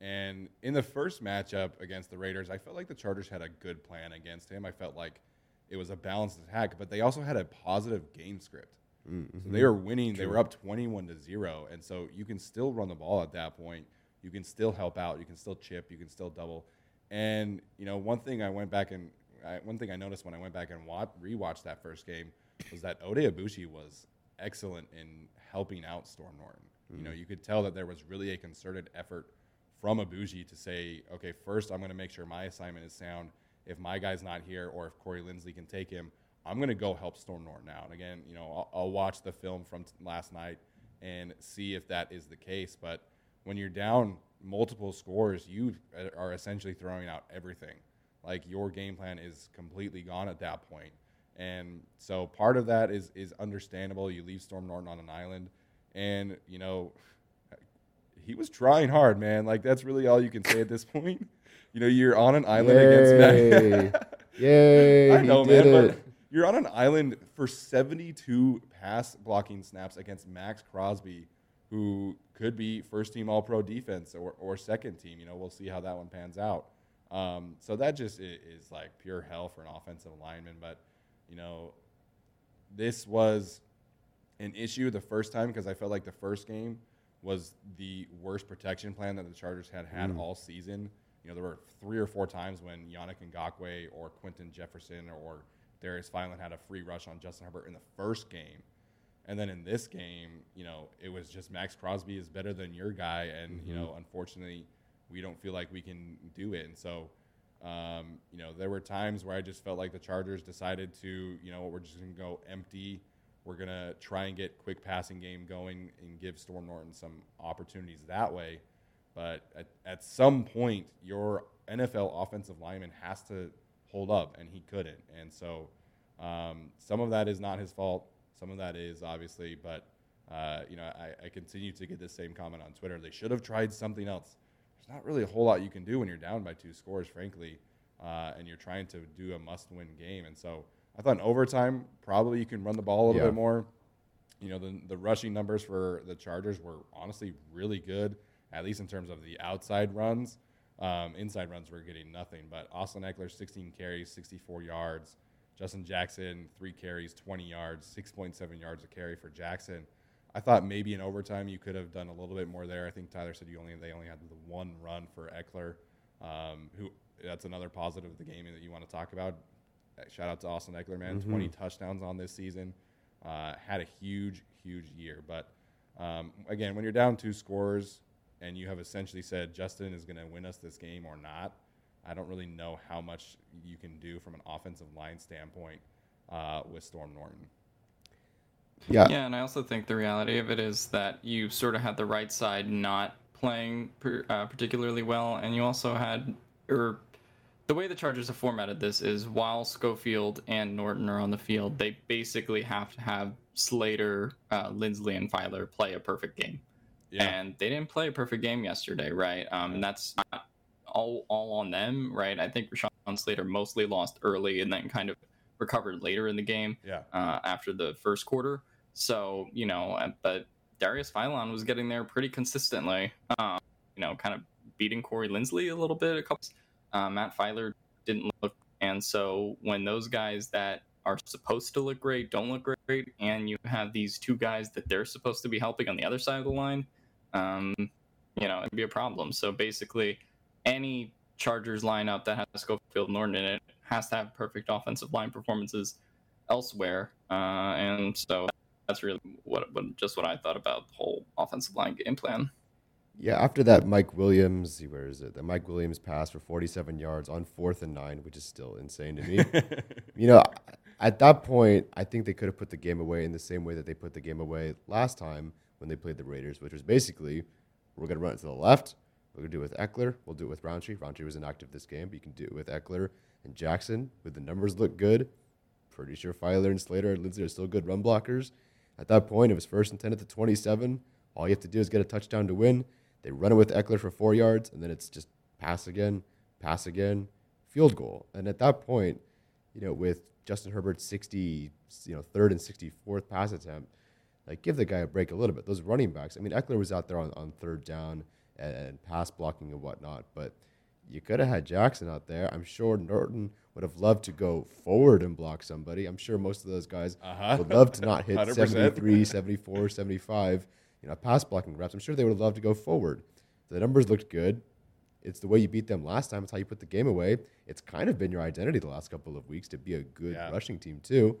S2: and in the first matchup against the Raiders, I felt like the Chargers had a good plan against him. I felt like it was a balanced attack, but they also had a positive game script.
S4: Mm-hmm.
S2: So they were winning. They were up twenty-one to zero, and so you can still run the ball at that point. You can still help out. You can still chip. You can still double. And you know, one thing I went back and I, one thing I noticed when I went back and wa- rewatched that first game was that Oday Aboushi was excellent in helping out Storm Norton. You know, you could tell that there was really a concerted effort from Aboushi to say, okay, first I'm going to make sure my assignment is sound. If my guy's not here, or if Corey Linsley can take him, I'm going to go help Storm Norton out. And again, you know, I'll, I'll watch the film from t- last night and see if that is the case. But when you're down multiple scores, you are essentially throwing out everything. Like your game plan is completely gone at that point. And so part of that is is understandable. You leave Storm Norton on an island, and you know he was trying hard, man. Like that's really all you can say at this point. You know, you're on an island
S4: Yay.
S2: against Mac.
S4: Yay!
S2: I
S4: he
S2: know,
S4: did
S2: man,
S4: it.
S2: but you're on an island for 72 pass blocking snaps against Maxx Crosby, who could be first team All Pro defense or, or second team. You know, we'll see how that one pans out. Um, so that just is, is like pure hell for an offensive lineman. But you know, this was an issue the first time because I felt like the first game was the worst protection plan that the Chargers had had
S4: Mm.
S2: all season. You know, there were three or four times when Yannick Ngakoue or Quentin Jefferson or Darius Philon had a free rush on Justin Herbert in the first game. And then in this game, you know, it was just Maxx Crosby is better than your guy. And, you know, unfortunately, we don't feel like we can do it. And so, um, you know, there were times where I just felt like the Chargers decided to, you know, we're just going to go empty. We're going to try and get quick passing game going and give Storm Norton some opportunities that way. But at, at some point, your NFL offensive lineman has to hold up, and he couldn't. And so um, some of that is not his fault. Some of that is obviously, but uh, you know, I, I continue to get the same comment on Twitter. They should have tried something else. There's not really a whole lot you can do when you're down by two scores, frankly, uh, and you're trying to do a must-win game. And so I thought in overtime, probably you can run the ball a little
S4: Yeah.
S2: bit more. You know, the, the rushing numbers for the Chargers were honestly really good, at least in terms of the outside runs. Um, inside runs were getting nothing, but Austin Ekeler, 16 carries, 64 yards. Justin Jackson, three carries, 20 yards, 6.7 yards a carry for Jackson. I thought maybe in overtime you could have done a little bit more there. I think Tyler said you only they only had the one run for Ekeler, um, who that's another positive of the game that you want to talk about. Shout out to Austin Ekeler, man.
S4: Mm-hmm.
S2: 20 touchdowns on this season. Uh, had a huge, huge year. But um, again, when you're down two scores and you have essentially said Justin is going to win us this game or not, I don't really know how much you can do from an offensive line standpoint uh, with Storm Norton.
S4: Yeah.
S3: Yeah, and I also think the reality of it is that you sort of had the right side not playing per, uh, particularly well, and you also had, or the way the Chargers have formatted this is while Schofield and Norton are on the field, they basically have to have Slater, uh, Linsley, and Feiler play a perfect game.
S2: Yeah.
S3: And they didn't play a perfect game yesterday, right? Um, and that's not all all on them, right? I think Rashawn Slater mostly lost early and then kind of recovered later in the game
S2: yeah.
S3: uh, after the first quarter. So you know, uh, but Darius Philon was getting there pretty consistently. Um, you know, kind of beating Corey Linsley a little bit. A couple. Uh, Matt Feiler didn't look, and so when those guys that are supposed to look great don't look great, and you have these two guys that they're supposed to be helping on the other side of the line, um, you know, it'd be a problem. So basically, any Chargers lineup that has Schofield Norton in it has to have perfect offensive line performances elsewhere, uh, and so that's really what, what just what I thought about the whole offensive line game plan.
S4: Yeah, after that Mike Williams, where is it? The Mike Williams pass for 47 yards on fourth and nine, which is still insane to me. you know, at that point, I think they could have put the game away in the same way that they put the game away last time when they played the Raiders, which was basically we're going to run it to the left. We're going to do it with Ekeler. We'll do it with Rountree. Rountree was inactive this game, but you can do it with Ekeler and Jackson. With the numbers look good, pretty sure Feiler and Slater and Linsley are still good run blockers. At that point, it was first and 10 at the 27. All you have to do is get a touchdown to win. They run it with Ekeler for four yards, and then it's just pass again, pass again, field goal. And at that point, you know, with Justin Herbert's 60, you know, third and 64th pass attempt, like give the guy a break a little bit. Those running backs, I mean, Ekeler was out there on, on third down and, and pass blocking and whatnot, but you could have had Jackson out there. I'm sure Norton would have loved to go forward and block somebody. I'm sure most of those guys
S2: Uh-huh.
S4: would love to not hit
S2: 100%.
S4: 73, 74, 75, you know, pass blocking reps. I'm sure they would have loved to go forward. The numbers looked good. It's the way you beat them last time. It's how you put the game away. It's kind of been your identity the last couple of weeks to be a good
S2: Yeah.
S4: rushing team too.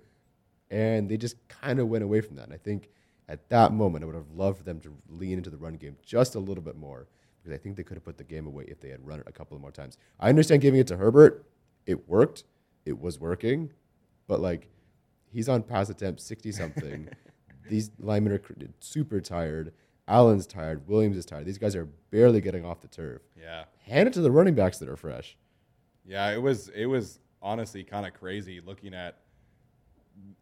S4: And they just kind of went away from that. And I think at that moment, I would have loved for them to lean into the run game just a little bit more because I think they could have put the game away if they had run it a couple of more times. I understand giving it to Herbert. It worked. It was working. But like, he's on pass attempt 60 something. These linemen are super tired. Allen's tired. Williams is tired. These guys are barely getting off the turf.
S2: yeah.
S4: Hand it to the running backs that are fresh.
S2: Yeah, it was it was honestly kind of crazy looking at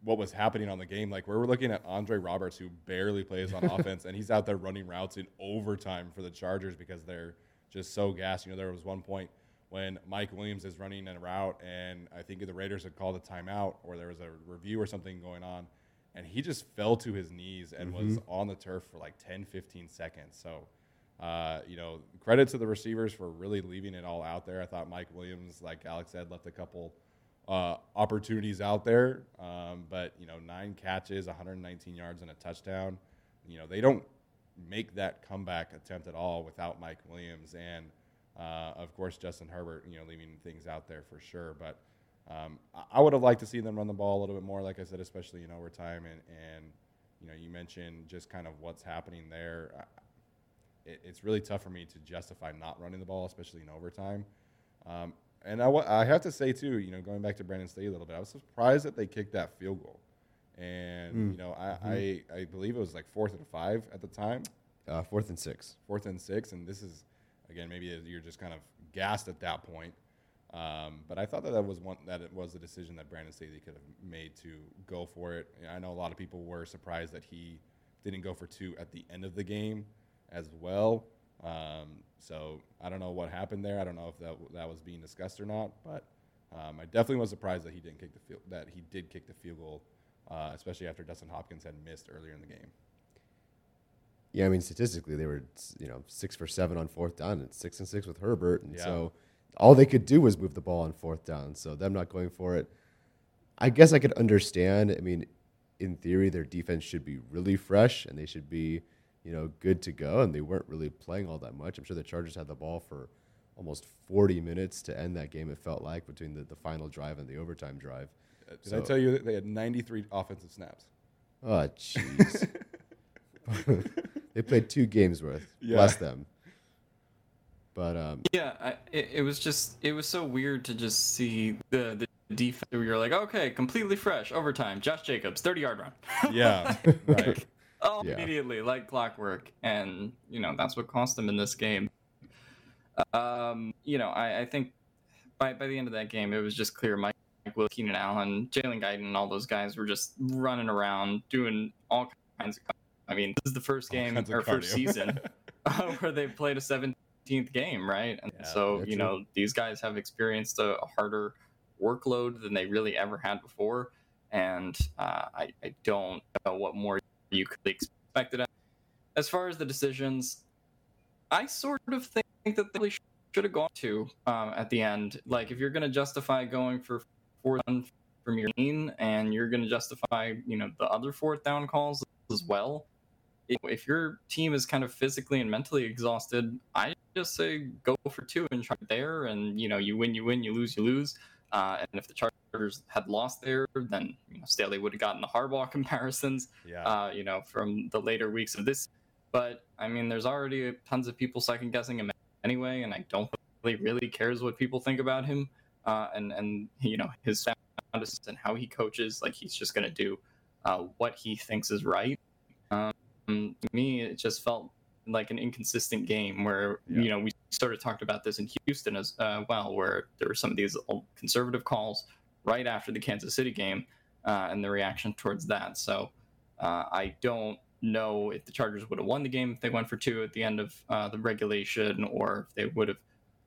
S2: what was happening on the game. Like we were looking at Andre Roberts, who barely plays on offense, and he's out there running routes in overtime for the Chargers because they're just so gassed. You know, there was one point when Mike Williams is running a route, and I think the Raiders had called a timeout, or there was a review or something going on, and he just fell to his knees and was on the turf for like 10, 15 seconds. So. Uh, you know, credit to the receivers for really leaving it all out there. I thought Mike Williams, like Alex said, left a couple uh, opportunities out there. Um, but you know, nine catches, 119 yards, and a touchdown. You know, they don't make that comeback attempt at all without Mike Williams, and uh, of course Justin Herbert. You know, leaving things out there for sure. But um, I- I would have liked to see them run the ball a little bit more, like I said, especially in overtime. And and you know, you mentioned just kind of what's happening there. It, it's really tough for me to justify not running the ball, especially in overtime. Um, and I, have to say too, you know, going back to Brandon Staley a little bit, I was surprised that they kicked that field goal. And you know, I, I I believe it was like fourth and five at the time,
S4: Uh, fourth and six.
S2: fourth and six, and this is again maybe you're just kind of gassed at that point. Um, but I thought that that was one that it was a decision that Brandon Staley could have made to go for it. I know a lot of people were surprised that he didn't go for two at the end of the game as well. Um, so I don't know what happened there. I don't know if that that was being discussed or not, but um, I definitely was surprised that he didn't kick the field that he did kick the field goal, uh, especially after Dustin Hopkins had missed earlier in the game.
S4: Yeah, I mean statistically they were you know six for seven on fourth down and six and six with Herbert, and
S2: Yeah.
S4: so all they could do was move the ball on fourth down. So them not going for it, I guess I could understand. I mean, in theory, their defense should be really fresh and they should be, you know, good to go. And they weren't really playing all that much. I'm sure the Chargers had the ball for almost 40 minutes to end that game. It felt like between the, the final drive and the overtime drive.
S2: Uh, did so, I tell you that they had 93 offensive snaps?
S4: Oh, jeez. they played two games worth. Yeah. Bless them. But um,
S3: yeah, I, it, it was just it was so weird to just see the the defense where you're like, okay, completely fresh overtime. Josh Jacobs, 30 yard run.
S2: yeah, right.
S3: Oh, yeah. immediately like clockwork, and you know that's what cost them in this game. Um, you know, I, I think by by the end of that game, it was just clear Mike Will, Keenan Allen, Jalen Guyton, and all those guys were just running around doing all kinds of. I mean, this is the first game or first season where they played a 17th game, right? And yeah, so you know these guys have experienced a, a, harder workload than they really ever had before, and uh, I, I don't know what more you could expect it. As far as the decisions, I sort of think that they should have gone to um, at the end. Like if you're going to justify going for fourth down from your team and you're going to justify, you know, the other fourth down calls as well. If your team is kind of physically and mentally exhausted, I just say go for two and try there. And you know, you win, you win, you lose, you lose. Uh, and if the Chargers had lost there, then you know, Staley would have gotten the Harbaugh comparisons. Yeah. Uh, you know, from the later weeks of this. But I mean, there's already tons of people second guessing him anyway, and I don't really really cares what people think about him uh, and and you know his sound and how he coaches. Like he's just going to do uh, what he thinks is right. Um, to me, it just felt like an inconsistent game where yeah. you know we sort of talked about this in Houston as uh, well, where there were some of these conservative calls right after the Kansas City game uh, and the reaction towards that. So uh, I don't know if the Chargers would have won the game if they went for two at the end of uh, the regulation, or if they would have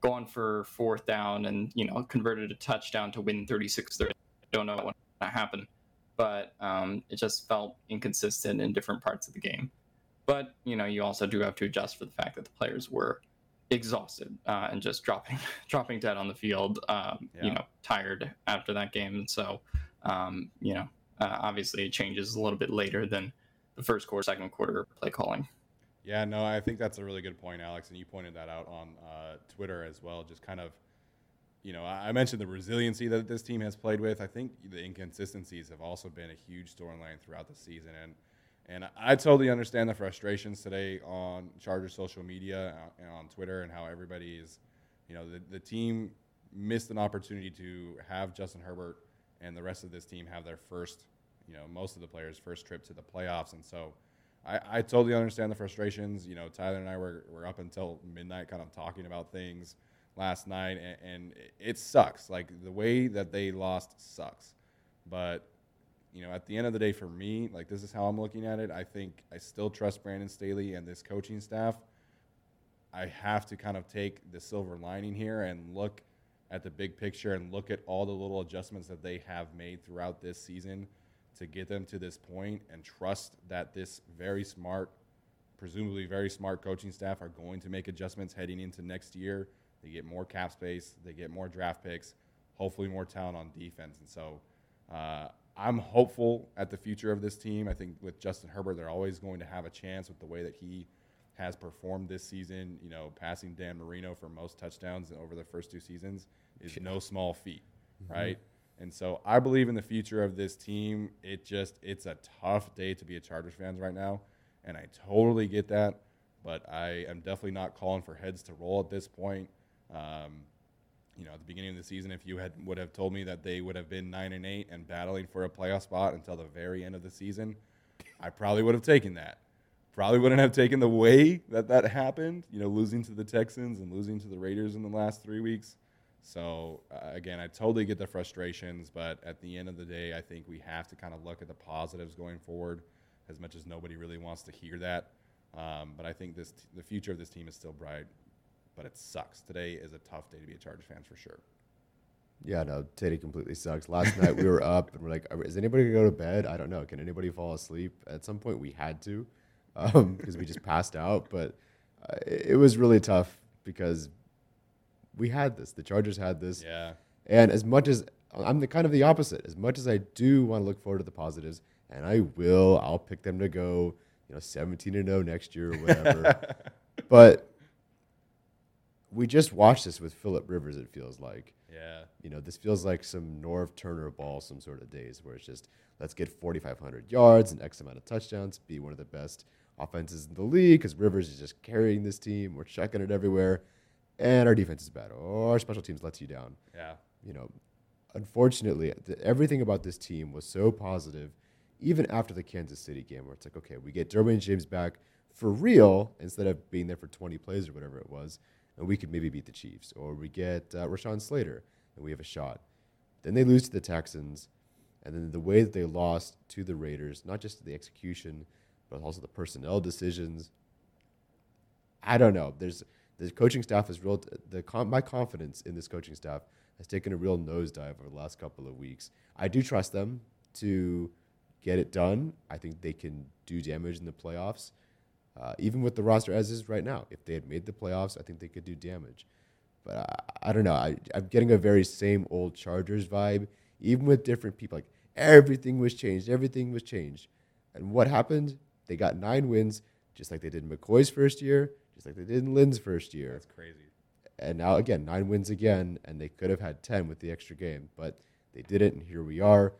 S3: gone for fourth down and you know converted a touchdown to win 36-30. I don't know what happened, but um, it just felt inconsistent in different parts of the game. But you know, you also do have to adjust for the fact that the players were exhausted uh, and just dropping dropping dead on the field. Um, yeah. You know, tired after that game, and so um, you know, uh, obviously it changes a little bit later than the first quarter, second quarter play calling.
S2: Yeah, no, I think that's a really good point, Alex, and you pointed that out on uh, Twitter as well. Just kind of, you know, I mentioned the resiliency that this team has played with. I think the inconsistencies have also been a huge storyline throughout the season, and and I totally understand the frustrations today on Chargers social media uh, and on Twitter and how everybody is, you know, the, the team missed an opportunity to have Justin Herbert and the rest of this team have their first, you know, most of the players' first trip to the playoffs, and so I, I totally understand the frustrations. You know, Tyler and I were, were up until midnight kind of talking about things last night, and, and it sucks. Like, the way that they lost sucks. But, you know, at the end of the day, for me, like, this is how I'm looking at it. I think I still trust Brandon Staley and this coaching staff. I have to kind of take the silver lining here and look at the big picture and look at all the little adjustments that they have made throughout this season to get them to this point and trust that this very smart, presumably very smart coaching staff are going to make adjustments heading into next year. They get more cap space, they get more draft picks, hopefully more talent on defense. And so uh, I'm hopeful at the future of this team. I think with Justin Herbert, they're always going to have a chance with the way that he has performed this season. You know, passing Dan Marino for most touchdowns over the first two seasons is no small feat, mm-hmm. right? And so I believe in the future of this team. It just it's a tough day to be a Chargers fans right now, and I totally get that. But I am definitely not calling for heads to roll at this point. Um, you know, at the beginning of the season, if you had would have told me that they would have been nine and eight and battling for a playoff spot until the very end of the season, I probably would have taken that. Probably wouldn't have taken the way that that happened. You know, losing to the Texans and losing to the Raiders in the last three weeks. So uh, again, I totally get the frustrations, but at the end of the day, I think we have to kind of look at the positives going forward, as much as nobody really wants to hear that. Um, but I think this t- the future of this team is still bright, but it sucks. Today is a tough day to be a Chargers fan for sure.
S4: Yeah, no, today completely sucks. Last night we were up and we're like, is anybody gonna go to bed? I don't know. Can anybody fall asleep? At some point we had to, because um, we just passed out. But uh, it was really tough because we had this. The Chargers had this.
S2: Yeah.
S4: And as much as I'm the kind of the opposite. As much as I do want to look forward to the positives, and I will, I'll pick them to go, you know, 17 and 0 next year or whatever. but we just watched this with Philip Rivers. It feels like,
S2: Yeah.
S4: you know, this feels like some Norv Turner ball, some sort of days where it's just let's get 4,500 yards and X amount of touchdowns, be one of the best offenses in the league because Rivers is just carrying this team. We're checking it everywhere, and our defense is bad. Or our special teams lets you down
S2: Yeah.
S4: you know, unfortunately, th- everything about this team was so positive, even after the Kansas City game, where it's like, okay, we get Derwin James back for real instead of being there for 20 plays or whatever it was, and we could maybe beat the Chiefs, or we get uh, Rashawn Slater and we have a shot. Then they lose to the Texans, and then the way that they lost to the Raiders, not just the execution, but also the personnel decisions. I don't know. There's the coaching staff is real. The my confidence in this coaching staff has taken a real nosedive over the last couple of weeks. I do trust them to get it done. I think they can do damage in the playoffs, uh, even with the roster as is right now. If they had made the playoffs, I think they could do damage. But I, I don't know. I, I'm getting a very same old Chargers vibe, even with different people. Like everything was changed. Everything was changed. And what happened? They got nine wins, just like they did in McCoy's first year, just like they did in Lynn's first year
S2: That's crazy.
S4: and now again nine wins again and they could have had 10 with the extra game but they didn't and here we are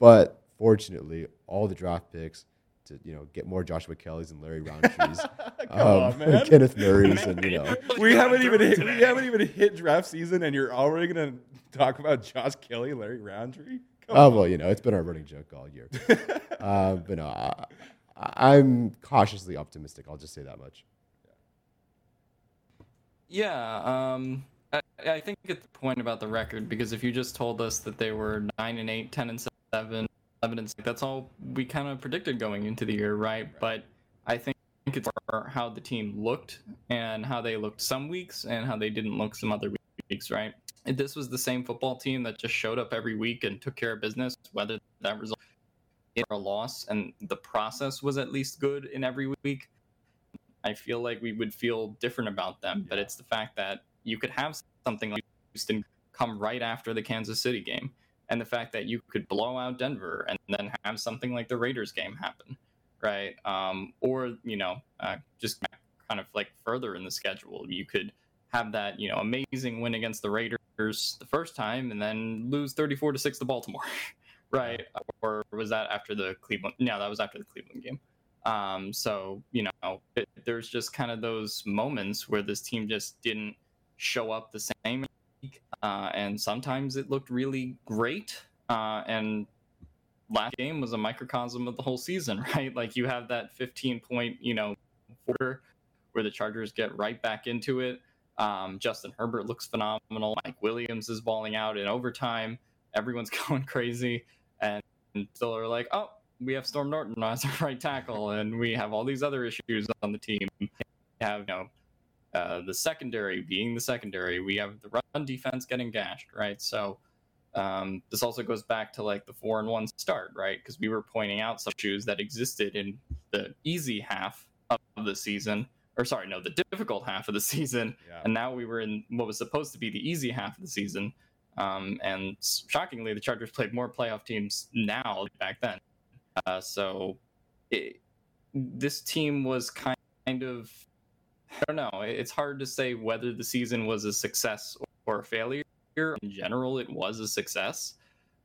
S4: but fortunately all the draft picks to you know get more joshua kelleys and larry rountrees.
S2: Come on, man.
S4: kenneth murray's and you know.
S2: We haven't even hit, we haven't even hit draft season, and you're already gonna talk about Josh Kelley, Larry Rountree. Come
S4: oh well you know it's been our running joke all year. Uh, but no I, i'm cautiously optimistic i'll just say that much.
S3: Yeah, um, I, I think at the point about the record because if you just told us that they were nine and eight, 10 and seven, 11 and that's all we kind of predicted going into the year, right? But I think it's how the team looked and how they looked some weeks and how they didn't look some other weeks, right? And this was the same football team that just showed up every week and took care of business, whether that result in a loss and the process was at least good in every week. I feel like we would feel different about them, but it's the fact that you could have something like Houston come right after the Kansas City game, and the fact that you could blow out Denver and then have something like the Raiders game happen, right? Um, or you know, uh, just kind of like further in the schedule, you could have that you know amazing win against the Raiders the first time and then lose thirty-four to six to Baltimore, right? Or was that after the Cleveland? No, that was after the Cleveland game. Um, so you know, it, there's just kind of those moments where this team just didn't show up the same, uh, and sometimes it looked really great. Uh, and last game was a microcosm of the whole season, right? Like you have that 15 point, you know, quarter where the Chargers get right back into it. Um, Justin Herbert looks phenomenal. Mike Williams is balling out in overtime. Everyone's going crazy, and still are like, oh, we have Storm Norton as our right tackle, and we have all these other issues on the team. We have you know uh, the secondary being the secondary. We have the run defense getting gashed, right? So um, this also goes back to like the four and one start, right? Because we were pointing out some issues that existed in the easy half of the season, or sorry, no, the difficult half of the season,
S2: Yeah.
S3: and now we were in what was supposed to be the easy half of the season. Um, and shockingly, the Chargers played more playoff teams now than back then. Uh, so it, this team was kind of, I don't know, it's hard to say whether the season was a success or a failure. In general, it was a success,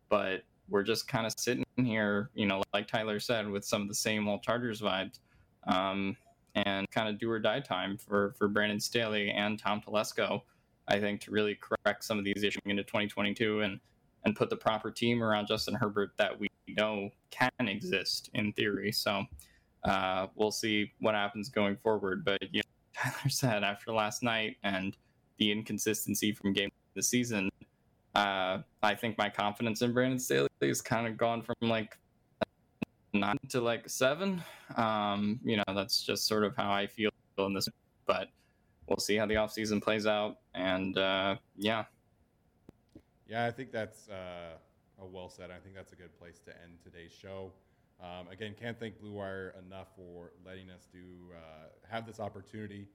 S3: but we're just kind of sitting here, you know, like Tyler said, with some of the same old Chargers vibes. Um, and kind of do or die time for, for Brandon Staley and Tom Telesco, I think, to really correct some of these issues into 2022 and, and put the proper team around Justin Herbert that we know can exist in theory. So uh, we'll see what happens going forward. But you know, Tyler said after last night and the inconsistency from game the season, uh, I think my confidence in Brandon Staley has kind of gone from like nine to like seven. Um, you know, that's just sort of how I feel in this. But we'll see how the offseason plays out. And uh, yeah,
S2: Yeah, I think that's uh, a well said. I think that's a good place to end today's show. Um, again, can't thank Blue Wire enough for letting us do uh, have this opportunity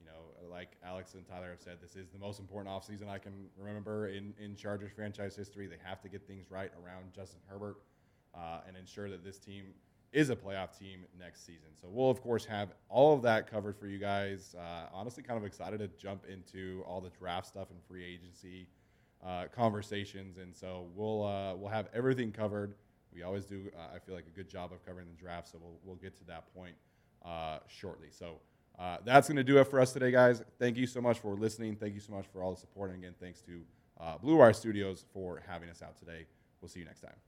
S2: you know, like Alex and Tyler have said, this is the most important offseason I can remember in, in Chargers franchise history. They have to get things right around Justin Herbert uh, and ensure that this team is a playoff team next season. So we'll, of course, have all of that covered for you guys. Uh, honestly, kind of excited to jump into all the draft stuff and free agency uh, conversations. And so we'll, uh, we'll have everything covered. We always do, uh, I feel like, a good job of covering the draft. So we'll, we'll get to that point uh, shortly. So uh, that's going to do it for us today, guys. Thank you so much for listening. Thank you so much for all the support. And again, thanks to Blue Wire Studios for having us out today. We'll see you next time.